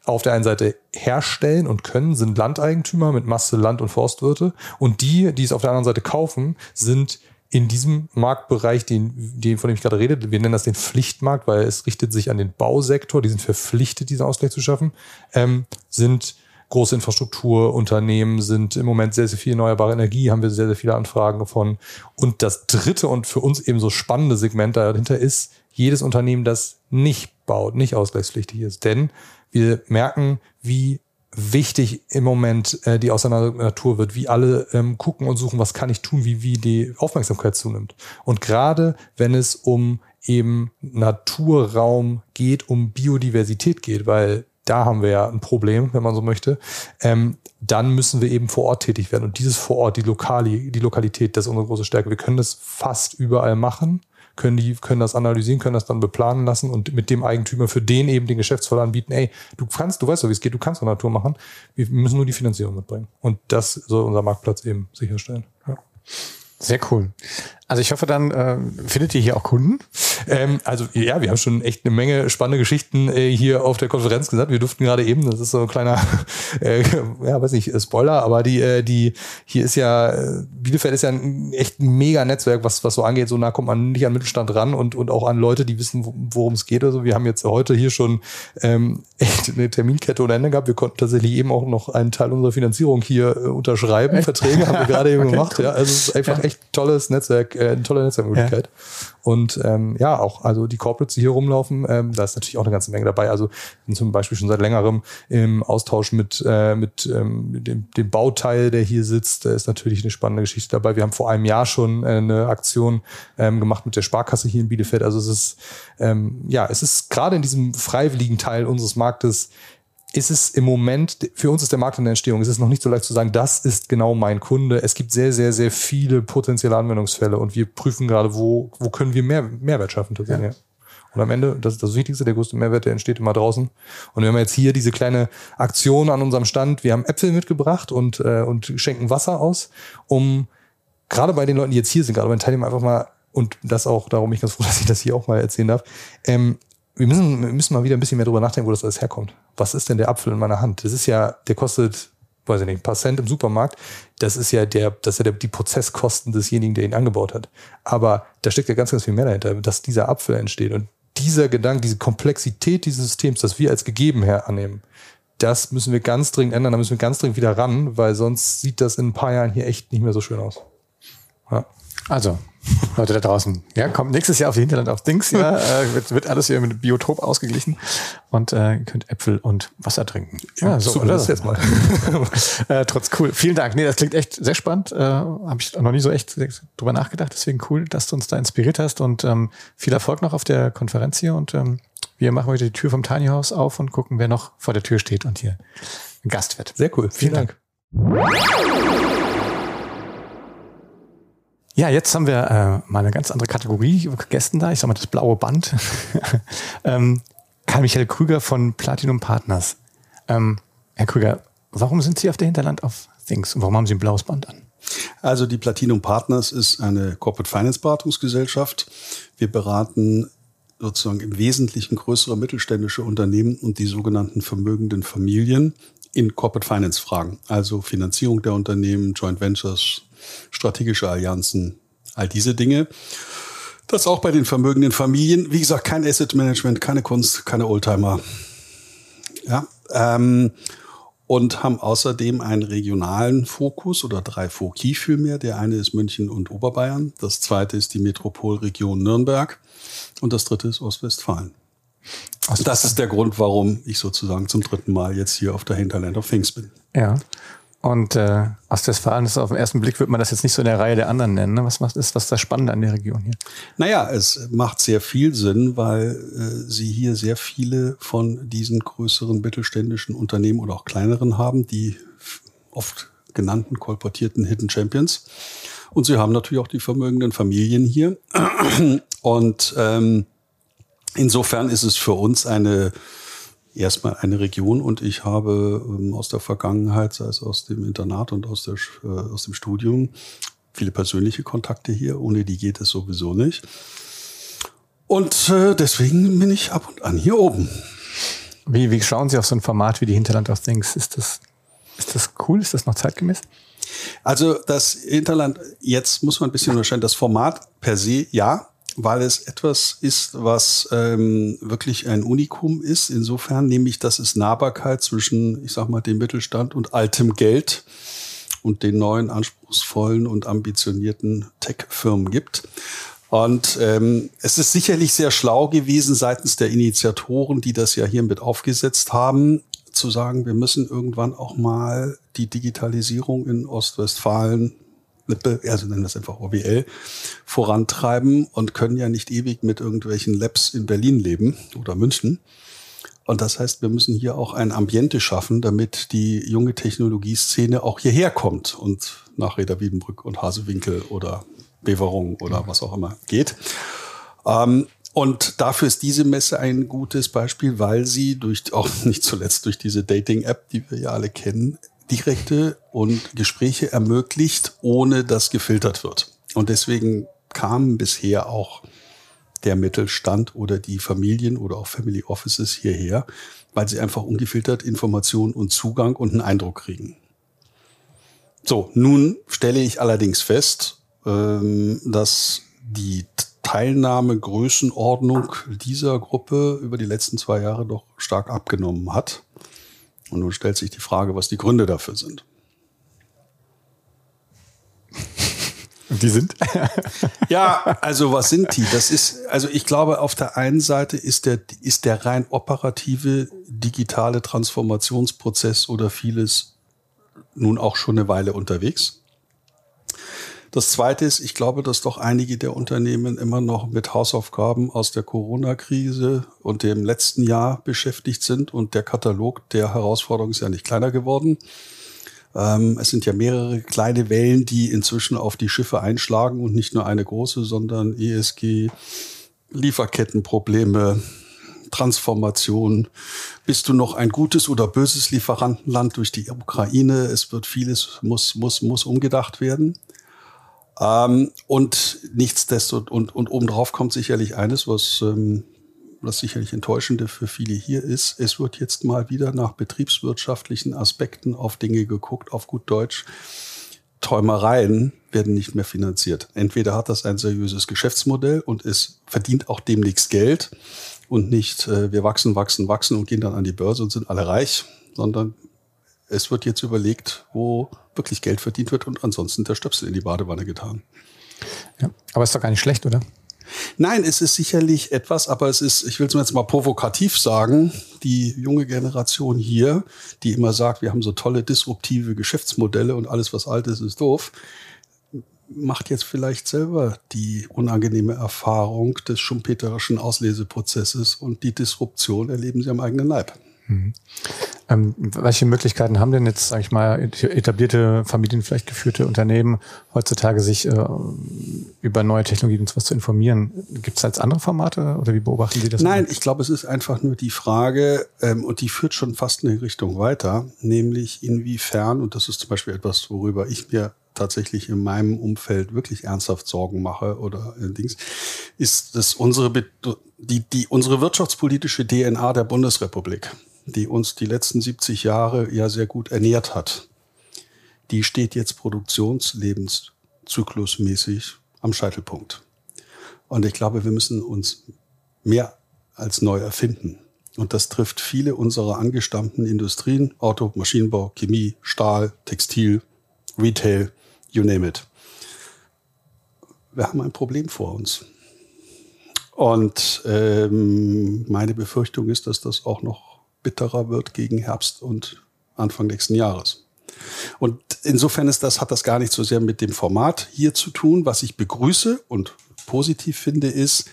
auf der einen Seite herstellen und können, sind Landeigentümer mit Masse Land- und Forstwirte. Und die, die es auf der anderen Seite kaufen, sind in diesem Marktbereich, den, den, von dem ich gerade rede, wir nennen das den Pflichtmarkt, weil es richtet sich an den Bausektor, die sind verpflichtet, diesen Ausgleich zu schaffen, ähm, sind große Infrastrukturunternehmen, sind im Moment sehr, sehr viel erneuerbare Energie, haben wir sehr, sehr viele Anfragen von. Und das dritte und für uns eben so spannende Segment dahinter ist, jedes Unternehmen, das nicht baut, nicht ausgleichspflichtig ist. Denn wir merken, wie wichtig im Moment äh, die Auseinandersetzung Natur wird, wie alle ähm, gucken und suchen, was kann ich tun, wie, wie die Aufmerksamkeit zunimmt. Und gerade wenn es um eben Naturraum geht, um Biodiversität geht, weil da haben wir ja ein Problem, wenn man so möchte, ähm, dann müssen wir eben vor Ort tätig werden. Und dieses vor Ort, die Lokali, die Lokalität, das ist unsere große Stärke. Wir können das fast überall machen können die, können das analysieren, können das dann beplanen lassen und mit dem Eigentümer für den eben den Geschäftsfall anbieten, ey, du kannst, du weißt doch, wie es geht, du kannst doch Natur machen. Wir müssen nur die Finanzierung mitbringen. Und das soll unser Marktplatz eben sicherstellen. Ja. Sehr cool. Also ich hoffe, dann äh, findet ihr hier auch Kunden. Ähm, also ja, wir haben schon echt eine Menge spannende Geschichten äh, hier auf der Konferenz gesagt. Wir durften gerade eben, das ist so ein kleiner, äh, ja, weiß nicht, Spoiler, aber die, äh, die, hier ist ja, äh, Bielefeld ist ja ein echt ein mega Netzwerk, was, was so angeht. So nah kommt man nicht an Mittelstand ran und, und auch an Leute, die wissen, worum es geht. Also wir haben jetzt heute hier schon ähm, echt eine Terminkette ohne Ende gehabt. Wir konnten tatsächlich eben auch noch einen Teil unserer Finanzierung hier äh, unterschreiben. Echt? Verträge haben wir gerade eben okay, gemacht. Cool. Ja, also es ist einfach ja. echt tolles Netzwerk äh, eine tolle Netzwerkmöglichkeit. Ja. Und ähm, ja, auch also die Corporates, die hier rumlaufen, ähm, da ist natürlich auch eine ganze Menge dabei. Also zum Beispiel schon seit längerem im Austausch mit, äh, mit ähm, dem, dem Bauteil, der hier sitzt. Da ist natürlich eine spannende Geschichte dabei. Wir haben vor einem Jahr schon äh, eine Aktion ähm, gemacht mit der Sparkasse hier in Bielefeld. Also es ist ähm, ja, es ist gerade in diesem freiwilligen Teil unseres Marktes ist es im Moment, für uns ist der Markt in der Entstehung, es ist noch nicht so leicht zu sagen, das ist genau mein Kunde. Es gibt sehr, sehr, sehr viele potenzielle Anwendungsfälle und wir prüfen gerade, wo, wo können wir mehr Mehrwert schaffen tatsächlich. Ja. Und am Ende, das ist das Wichtigste, der größte Mehrwert, der entsteht immer draußen. Und wir haben jetzt hier diese kleine Aktion an unserem Stand. Wir haben Äpfel mitgebracht und, äh, und schenken Wasser aus, um gerade bei den Leuten, die jetzt hier sind, gerade bei den Teilnehmern einfach mal, und das auch, darum bin ich ganz froh, dass ich das hier auch mal erzählen darf, ähm, wir müssen, wir müssen mal wieder ein bisschen mehr drüber nachdenken, wo das alles herkommt. Was ist denn der Apfel in meiner Hand? Das ist ja, der kostet, weiß ich nicht, ein paar Cent im Supermarkt. Das ist ja der, das ist ja der, die Prozesskosten desjenigen, der ihn angebaut hat. Aber da steckt ja ganz, ganz viel mehr dahinter, dass dieser Apfel entsteht. Und dieser Gedanke, diese Komplexität dieses Systems, das wir als gegeben her annehmen, das müssen wir ganz dringend ändern, da müssen wir ganz dringend wieder ran, weil sonst sieht das in ein paar Jahren hier echt nicht mehr so schön aus. Ja. Also, Leute da draußen, ja, kommt nächstes Jahr auf die Hinterland auf Dings, ja, äh, wird, wird alles hier mit Biotop ausgeglichen und äh, könnt Äpfel und Wasser trinken. Ja, so, das jetzt mal. äh, trotz cool. Vielen Dank. Nee, das klingt echt sehr spannend. Äh, Habe ich noch nie so echt drüber nachgedacht. Deswegen cool, dass du uns da inspiriert hast und ähm, viel Erfolg noch auf der Konferenz hier und ähm, wir machen heute die Tür vom Tiny House auf und gucken, wer noch vor der Tür steht und hier Gast wird. Sehr cool. Vielen, Vielen Dank. Dank. Ja, jetzt haben wir äh, mal eine ganz andere Kategorie Gästen da. Ich sag mal das blaue Band. ähm, Karl Michael Krüger von Platinum Partners. Ähm, Herr Krüger, warum sind Sie auf der Hinterland auf Things und warum haben Sie ein blaues Band an? Also die Platinum Partners ist eine Corporate Finance Beratungsgesellschaft. Wir beraten sozusagen im Wesentlichen größere mittelständische Unternehmen und die sogenannten vermögenden Familien in Corporate Finance Fragen, also Finanzierung der Unternehmen, Joint Ventures, strategische Allianzen, all diese Dinge. Das auch bei den vermögenden Familien. Wie gesagt, kein Asset Management, keine Kunst, keine Oldtimer. Ja, ähm, und haben außerdem einen regionalen Fokus oder drei Foki vielmehr. Der eine ist München und Oberbayern, das zweite ist die Metropolregion Nürnberg und das dritte ist Ostwestfalen. Das ist der Grund, warum ich sozusagen zum dritten Mal jetzt hier auf der Hinterland of Things bin. Ja. Und äh, Ostwestfalen ist auf den ersten Blick, wird man das jetzt nicht so in der Reihe der anderen nennen. Ne? Was macht ist was ist das Spannende an der Region hier? Naja, es macht sehr viel Sinn, weil äh, sie hier sehr viele von diesen größeren mittelständischen Unternehmen oder auch kleineren haben, die oft genannten kolportierten Hidden Champions. Und sie haben natürlich auch die vermögenden Familien hier. Und ähm, insofern ist es für uns eine erstmal eine Region und ich habe ähm, aus der Vergangenheit, sei es aus dem Internat und aus, der, äh, aus dem Studium, viele persönliche Kontakte hier. Ohne die geht es sowieso nicht. Und äh, deswegen bin ich ab und an hier oben. Wie, wie schauen Sie auf so ein Format wie die Hinterland of Things? Ist das, ist das cool? Ist das noch zeitgemäß? Also das Hinterland, jetzt muss man ein bisschen unterscheiden, das Format per se, ja, weil es etwas ist, was ähm, wirklich ein Unikum ist. Insofern nämlich, dass es Nahbarkeit zwischen, ich sag mal, dem Mittelstand und altem Geld und den neuen, anspruchsvollen und ambitionierten Tech-Firmen gibt. Und ähm, es ist sicherlich sehr schlau gewesen seitens der Initiatoren, die das ja hier mit aufgesetzt haben, zu sagen, wir müssen irgendwann auch mal die Digitalisierung in Ostwestfalen also nennen wir es einfach OBL, vorantreiben und können ja nicht ewig mit irgendwelchen Labs in Berlin leben oder München. Und das heißt, wir müssen hier auch ein Ambiente schaffen, damit die junge Technologieszene auch hierher kommt und nach Reda Wiedenbrück und Hasewinkel oder Beverung oder was auch immer geht. Ähm, und dafür ist diese Messe ein gutes Beispiel, weil sie durch, auch nicht zuletzt durch diese Dating-App, die wir ja alle kennen, direkte und Gespräche ermöglicht, ohne dass gefiltert wird. Und deswegen kamen bisher auch der Mittelstand oder die Familien oder auch Family Offices hierher, weil sie einfach ungefiltert Informationen und Zugang und einen Eindruck kriegen. So, nun stelle ich allerdings fest, ähm, dass die Teilnahmegrößenordnung dieser Gruppe über die letzten zwei Jahre doch stark abgenommen hat. Und nun stellt sich die Frage, was die Gründe dafür sind. Und die sind? ja, also was sind die? Das ist, also ich glaube, auf der einen Seite ist der, ist der rein operative digitale Transformationsprozess oder vieles nun auch schon eine Weile unterwegs. Das Zweite ist, ich glaube, dass doch einige der Unternehmen immer noch mit Hausaufgaben aus der Corona-Krise und dem letzten Jahr beschäftigt sind und der Katalog der Herausforderungen ist ja nicht kleiner geworden. Ähm, es sind ja mehrere kleine Wellen, die inzwischen auf die Schiffe einschlagen und nicht nur eine große, sondern ESG, Lieferkettenprobleme, Transformation. Bist du noch ein gutes oder böses Lieferantenland durch die Ukraine? Es wird vieles, muss, muss, muss umgedacht werden. Ähm, und nichtsdestotrotz, und, und obendrauf kommt sicherlich eines, was, ähm, was sicherlich enttäuschende für viele hier ist. Es wird jetzt mal wieder nach betriebswirtschaftlichen Aspekten auf Dinge geguckt, auf gut Deutsch. Träumereien werden nicht mehr finanziert. Entweder hat das ein seriöses Geschäftsmodell und es verdient auch demnächst Geld und nicht, äh, wir wachsen, wachsen, wachsen und gehen dann an die Börse und sind alle reich, sondern es wird jetzt überlegt, wo wirklich Geld verdient wird und ansonsten der Stöpsel in die Badewanne getan. Ja, aber ist doch gar nicht schlecht, oder? Nein, es ist sicherlich etwas, aber es ist, ich will es jetzt mal provokativ sagen, die junge Generation hier, die immer sagt, wir haben so tolle disruptive Geschäftsmodelle und alles, was alt ist, ist doof, macht jetzt vielleicht selber die unangenehme Erfahrung des schumpeterischen Ausleseprozesses und die Disruption erleben sie am eigenen Leib. Mhm. Ähm, welche Möglichkeiten haben denn jetzt, sage ich mal, etablierte Familien, vielleicht geführte Unternehmen heutzutage, sich äh, über neue Technologien und was zu informieren? Gibt es als andere Formate oder wie beobachten Sie das? Nein, ich glaube, es ist einfach nur die Frage, ähm, und die führt schon fast in Richtung weiter, nämlich inwiefern, und das ist zum Beispiel etwas, worüber ich mir tatsächlich in meinem Umfeld wirklich ernsthaft Sorgen mache oder äh, Dings, ist, dass unsere, die, die, unsere wirtschaftspolitische DNA der Bundesrepublik, die uns die letzten 70 Jahre ja sehr gut ernährt hat, die steht jetzt produktionslebenzyklusmäßig am Scheitelpunkt. Und ich glaube, wir müssen uns mehr als neu erfinden. Und das trifft viele unserer angestammten Industrien, Auto, Maschinenbau, Chemie, Stahl, Textil, Retail, you name it. Wir haben ein Problem vor uns. Und ähm, meine Befürchtung ist, dass das auch noch bitterer wird gegen Herbst und Anfang nächsten Jahres. Und insofern ist das, hat das gar nicht so sehr mit dem Format hier zu tun. Was ich begrüße und positiv finde, ist,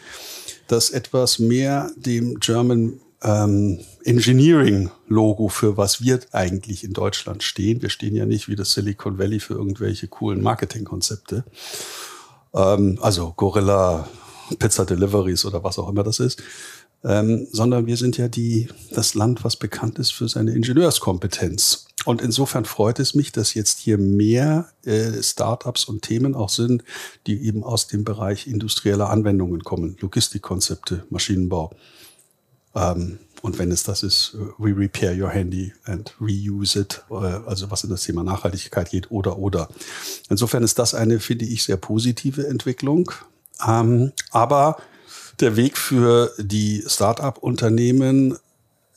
dass etwas mehr dem German ähm, Engineering-Logo, für was wir eigentlich in Deutschland stehen. Wir stehen ja nicht wie das Silicon Valley für irgendwelche coolen Marketingkonzepte. Ähm, also Gorilla, Pizza Deliveries oder was auch immer das ist. Ähm, sondern wir sind ja die, das Land, was bekannt ist für seine Ingenieurskompetenz. Und insofern freut es mich, dass jetzt hier mehr äh, Startups und Themen auch sind, die eben aus dem Bereich industrieller Anwendungen kommen. Logistikkonzepte, Maschinenbau. Ähm, und wenn es das ist, we repair your handy and reuse it, äh, also was in das Thema Nachhaltigkeit geht oder oder. Insofern ist das eine, finde ich, sehr positive Entwicklung. Ähm, aber der Weg für die Start-up-Unternehmen,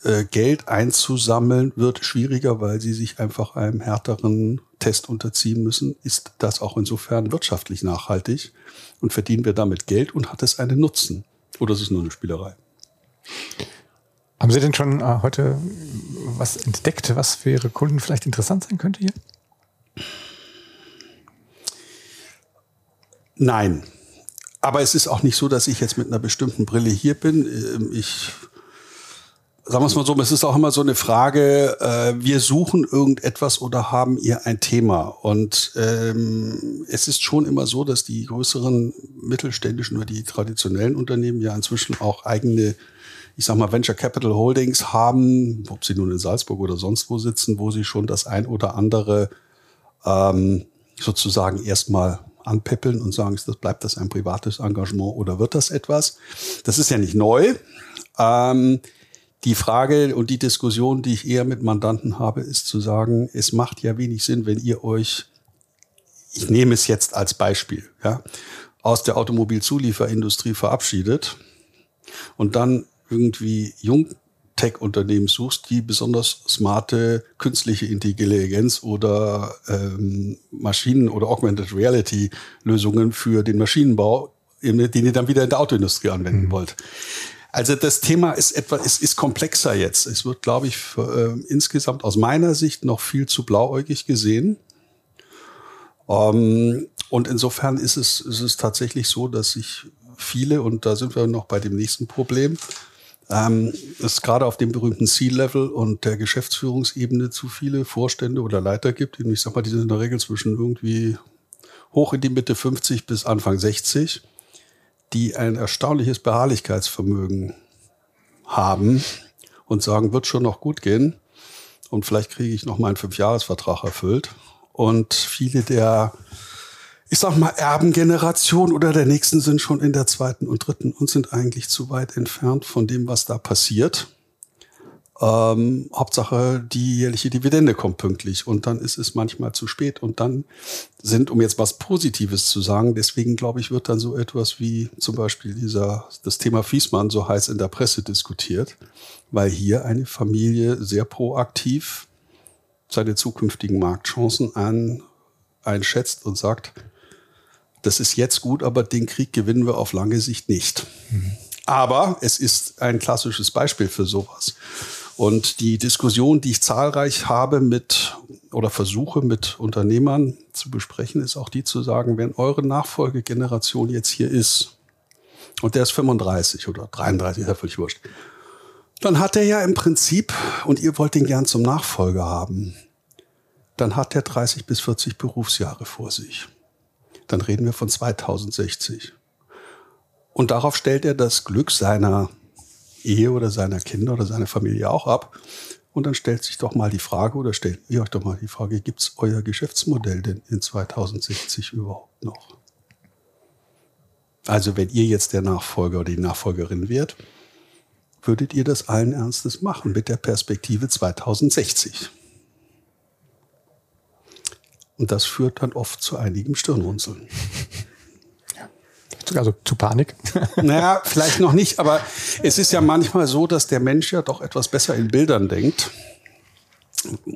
äh, Geld einzusammeln, wird schwieriger, weil sie sich einfach einem härteren Test unterziehen müssen. Ist das auch insofern wirtschaftlich nachhaltig? Und verdienen wir damit Geld und hat es einen Nutzen? Oder ist es nur eine Spielerei? Haben Sie denn schon äh, heute was entdeckt, was für Ihre Kunden vielleicht interessant sein könnte hier? Nein. Aber es ist auch nicht so, dass ich jetzt mit einer bestimmten Brille hier bin. Ähm, ich sagen wir es mal so, es ist auch immer so eine Frage, äh, wir suchen irgendetwas oder haben ihr ein Thema. Und ähm, es ist schon immer so, dass die größeren mittelständischen oder die traditionellen Unternehmen ja inzwischen auch eigene ich sag mal, Venture Capital Holdings haben, ob sie nun in Salzburg oder sonst wo sitzen, wo sie schon das ein oder andere ähm, sozusagen erstmal anpeppeln und sagen, das bleibt das ein privates Engagement oder wird das etwas? Das ist ja nicht neu. Ähm, die Frage und die Diskussion, die ich eher mit Mandanten habe, ist zu sagen, es macht ja wenig Sinn, wenn ihr euch, ich nehme es jetzt als Beispiel, ja, aus der Automobilzulieferindustrie verabschiedet und dann irgendwie Jungtech-Unternehmen suchst, die besonders smarte künstliche Intelligenz oder ähm, Maschinen- oder Augmented Reality-Lösungen für den Maschinenbau, den ihr dann wieder in der Autoindustrie anwenden mhm. wollt. Also das Thema ist etwa, es ist komplexer jetzt. Es wird, glaube ich, für, äh, insgesamt aus meiner Sicht noch viel zu blauäugig gesehen. Ähm, und insofern ist es, ist es tatsächlich so, dass sich viele, und da sind wir noch bei dem nächsten Problem, ähm, es gerade auf dem berühmten C-Level und der Geschäftsführungsebene zu viele Vorstände oder Leiter gibt. Ich sag mal, die sind in der Regel zwischen irgendwie hoch in die Mitte 50 bis Anfang 60, die ein erstaunliches Beharrlichkeitsvermögen haben und sagen, wird schon noch gut gehen. Und vielleicht kriege ich noch meinen Fünfjahresvertrag erfüllt. Und viele der ich sag mal, Erbengeneration oder der nächsten sind schon in der zweiten und dritten und sind eigentlich zu weit entfernt von dem, was da passiert. Ähm, Hauptsache, die jährliche Dividende kommt pünktlich und dann ist es manchmal zu spät und dann sind, um jetzt was Positives zu sagen, deswegen glaube ich, wird dann so etwas wie zum Beispiel dieser, das Thema Fiesmann so heiß in der Presse diskutiert, weil hier eine Familie sehr proaktiv seine zukünftigen Marktchancen an, einschätzt und sagt, das ist jetzt gut, aber den Krieg gewinnen wir auf lange Sicht nicht. Mhm. Aber es ist ein klassisches Beispiel für sowas. Und die Diskussion, die ich zahlreich habe mit oder versuche mit Unternehmern zu besprechen, ist auch die zu sagen, wenn eure Nachfolgegeneration jetzt hier ist und der ist 35 oder 33, ist ja völlig wurscht, dann hat er ja im Prinzip, und ihr wollt ihn gern zum Nachfolger haben, dann hat er 30 bis 40 Berufsjahre vor sich. Dann reden wir von 2060. Und darauf stellt er das Glück seiner Ehe oder seiner Kinder oder seiner Familie auch ab. Und dann stellt sich doch mal die Frage, oder stellt ihr euch doch mal die Frage, gibt es euer Geschäftsmodell denn in 2060 überhaupt noch? Also wenn ihr jetzt der Nachfolger oder die Nachfolgerin wärt, würdet ihr das allen Ernstes machen mit der Perspektive 2060? Und das führt dann oft zu einigem Stirnrunzeln also zu Panik? Naja, vielleicht noch nicht, aber es ist ja manchmal so, dass der Mensch ja doch etwas besser in Bildern denkt.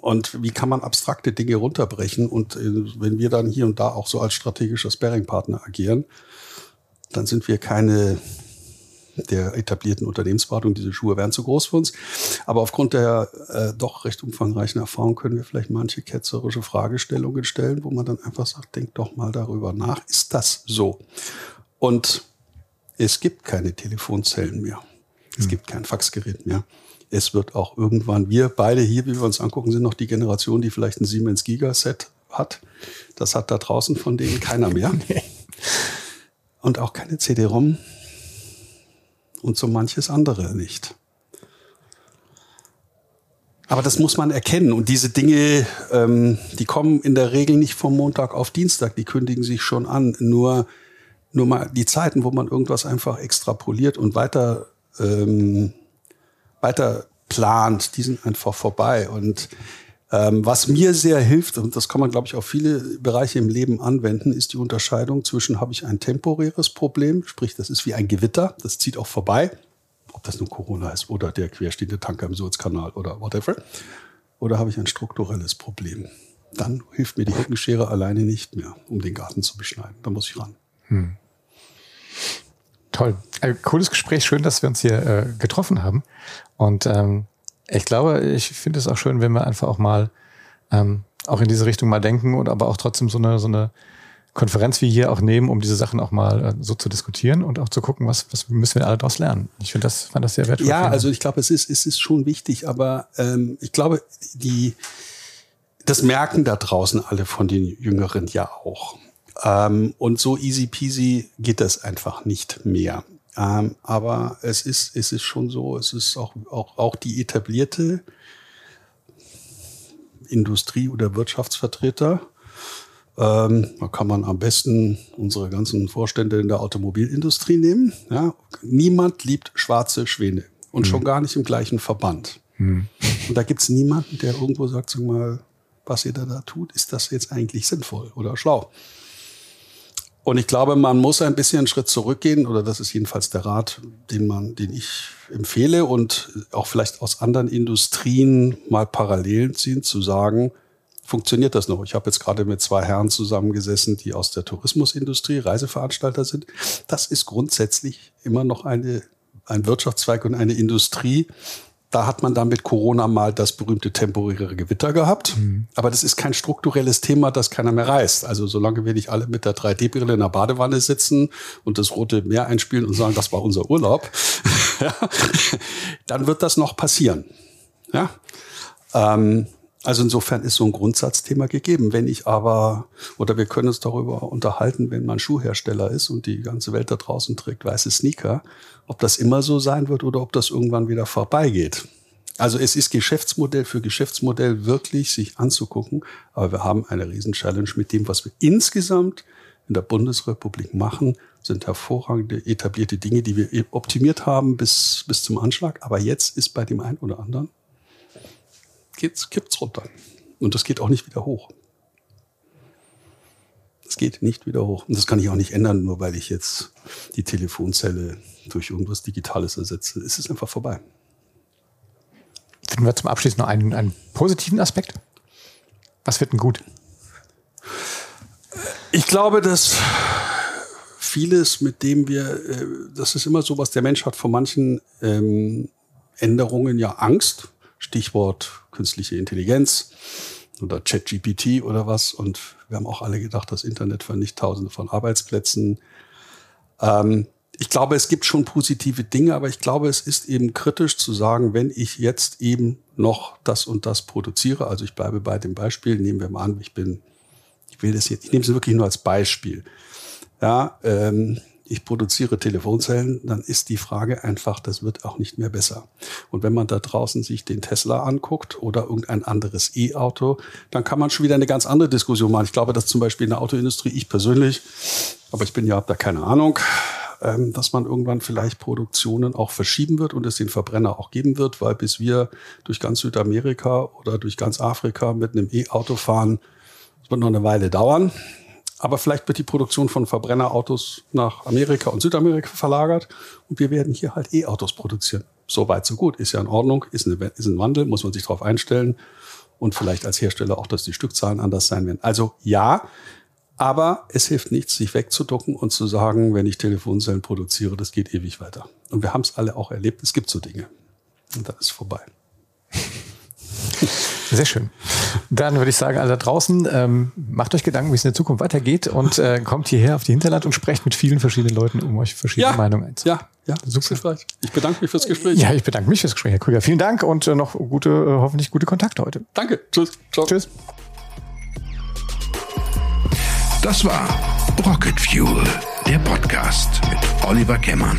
Und wie kann man abstrakte Dinge runterbrechen? Und äh, wenn wir dann hier und da auch so als strategischer Sparing-Partner agieren, dann sind wir keine der etablierten Unternehmensberatung. Diese Schuhe wären zu groß für uns. Aber aufgrund der äh, doch recht umfangreichen Erfahrung können wir vielleicht manche ketzerische Fragestellungen stellen, wo man dann einfach sagt, denkt doch mal darüber nach. Ist das so? Und es gibt keine Telefonzellen mehr. Es hm. gibt kein Faxgerät mehr. Es wird auch irgendwann, wir beide hier, wie wir uns angucken, sind noch die Generation, die vielleicht ein Siemens Gigaset hat. Das hat da draußen von denen keiner mehr. Und auch keine CD-ROM und so manches andere nicht. Aber das muss man erkennen. Und diese Dinge, ähm, die kommen in der Regel nicht vom Montag auf Dienstag, die kündigen sich schon an. Nur nur mal die Zeiten, wo man irgendwas einfach extrapoliert und weiter, ähm, weiter plant, die sind einfach vorbei. Und ähm, was mir sehr hilft, und das kann man, glaube ich, auf viele Bereiche im Leben anwenden, ist die Unterscheidung zwischen, habe ich ein temporäres Problem, sprich, das ist wie ein Gewitter, das zieht auch vorbei, ob das nun Corona ist oder der querstehende Tanker im Suezkanal oder whatever, oder habe ich ein strukturelles Problem. Dann hilft mir die Heckenschere alleine nicht mehr, um den Garten zu beschneiden. Da muss ich ran. Hm. Toll. Ein cooles Gespräch. Schön, dass wir uns hier äh, getroffen haben. Und ähm, ich glaube, ich finde es auch schön, wenn wir einfach auch mal ähm, auch in diese Richtung mal denken und aber auch trotzdem so eine, so eine Konferenz wie hier auch nehmen, um diese Sachen auch mal äh, so zu diskutieren und auch zu gucken, was, was müssen wir alle daraus lernen. Ich finde das, fand das sehr wertvoll. Ja, also ich glaube, es ist, es ist schon wichtig, aber ähm, ich glaube, die, das merken da draußen alle von den Jüngeren ja auch. Ähm, und so easy peasy geht das einfach nicht mehr. Ähm, aber es ist, es ist schon so, es ist auch, auch, auch die etablierte Industrie- oder Wirtschaftsvertreter. Ähm, da kann man am besten unsere ganzen Vorstände in der Automobilindustrie nehmen. Ja, niemand liebt schwarze Schwäne und mhm. schon gar nicht im gleichen Verband. Mhm. Und da gibt's niemanden, der irgendwo sagt, sag mal, was ihr da, da tut, ist das jetzt eigentlich sinnvoll oder schlau? Und ich glaube, man muss ein bisschen einen Schritt zurückgehen, oder das ist jedenfalls der Rat, den man, den ich empfehle und auch vielleicht aus anderen Industrien mal Parallelen ziehen, zu sagen, funktioniert das noch? Ich habe jetzt gerade mit zwei Herren zusammengesessen, die aus der Tourismusindustrie Reiseveranstalter sind. Das ist grundsätzlich immer noch eine, ein Wirtschaftszweig und eine Industrie, da hat man dann mit Corona mal das berühmte temporäre Gewitter gehabt. Mhm. Aber das ist kein strukturelles Thema, das keiner mehr reißt. Also solange wir nicht alle mit der 3D-Brille in der Badewanne sitzen und das Rote Meer einspielen und sagen, das war unser Urlaub, dann wird das noch passieren. Ja. Ähm, also insofern ist so ein Grundsatzthema gegeben. Wenn ich aber, oder wir können uns darüber unterhalten, wenn man Schuhhersteller ist und die ganze Welt da draußen trägt weiße Sneaker, ob das immer so sein wird oder ob das irgendwann wieder vorbeigeht. Also es ist Geschäftsmodell für Geschäftsmodell wirklich sich anzugucken, aber wir haben eine Riesen-Challenge mit dem, was wir insgesamt in der Bundesrepublik machen, sind hervorragende etablierte Dinge, die wir optimiert haben bis, bis zum Anschlag. Aber jetzt ist bei dem einen oder anderen geht's, kippt's runter. Und das geht auch nicht wieder hoch. Das geht nicht wieder hoch. Und das kann ich auch nicht ändern, nur weil ich jetzt die Telefonzelle durch irgendwas Digitales ersetze. Es ist einfach vorbei. Finden wir zum Abschluss noch einen, einen positiven Aspekt? Was wird denn gut? Ich glaube, dass vieles, mit dem wir, äh, das ist immer so, was der Mensch hat vor manchen ähm, Änderungen ja Angst. Stichwort künstliche Intelligenz oder ChatGPT oder was. Und wir haben auch alle gedacht, das Internet vernichtet Tausende von Arbeitsplätzen. Ähm, ich glaube, es gibt schon positive Dinge, aber ich glaube, es ist eben kritisch zu sagen, wenn ich jetzt eben noch das und das produziere, also ich bleibe bei dem Beispiel, nehmen wir mal an, ich bin, ich will das jetzt, ich nehme es wirklich nur als Beispiel. Ja, ähm, ich produziere Telefonzellen, dann ist die Frage einfach, das wird auch nicht mehr besser. Und wenn man da draußen sich den Tesla anguckt oder irgendein anderes E-Auto, dann kann man schon wieder eine ganz andere Diskussion machen. Ich glaube, dass zum Beispiel in der Autoindustrie, ich persönlich, aber ich bin ja, hab da keine Ahnung, ähm, dass man irgendwann vielleicht Produktionen auch verschieben wird und es den Verbrenner auch geben wird, weil bis wir durch ganz Südamerika oder durch ganz Afrika mit einem E-Auto fahren, das wird noch eine Weile dauern. Aber vielleicht wird die Produktion von Verbrennerautos nach Amerika und Südamerika verlagert und wir werden hier halt E-Autos produzieren. So weit, so gut. Ist ja in Ordnung, ist, eine, ist ein Wandel, muss man sich darauf einstellen und vielleicht als Hersteller auch, dass die Stückzahlen anders sein werden. Also ja, aber es hilft nichts, sich wegzuducken und zu sagen, wenn ich Telefonzellen produziere, das geht ewig weiter. Und wir haben es alle auch erlebt, es gibt so Dinge. Und dann ist vorbei. Sehr schön. Dann würde ich sagen, also da draußen, ähm, macht euch Gedanken, wie es in der Zukunft weitergeht und äh, kommt hierher auf die Hinterland und sprecht mit vielen verschiedenen Leuten, um euch verschiedene Ja. Meinungen einzuholen. Ja, ja, super. Ich bedanke mich fürs Gespräch. Ja, ich bedanke mich fürs Gespräch, Herr Krüger. Vielen Dank und äh, noch gute, äh, hoffentlich gute Kontakte heute. Danke. Tschüss. Ciao. Tschüss. Das war Rocket Fuel, der Podcast mit Oliver Kemmern.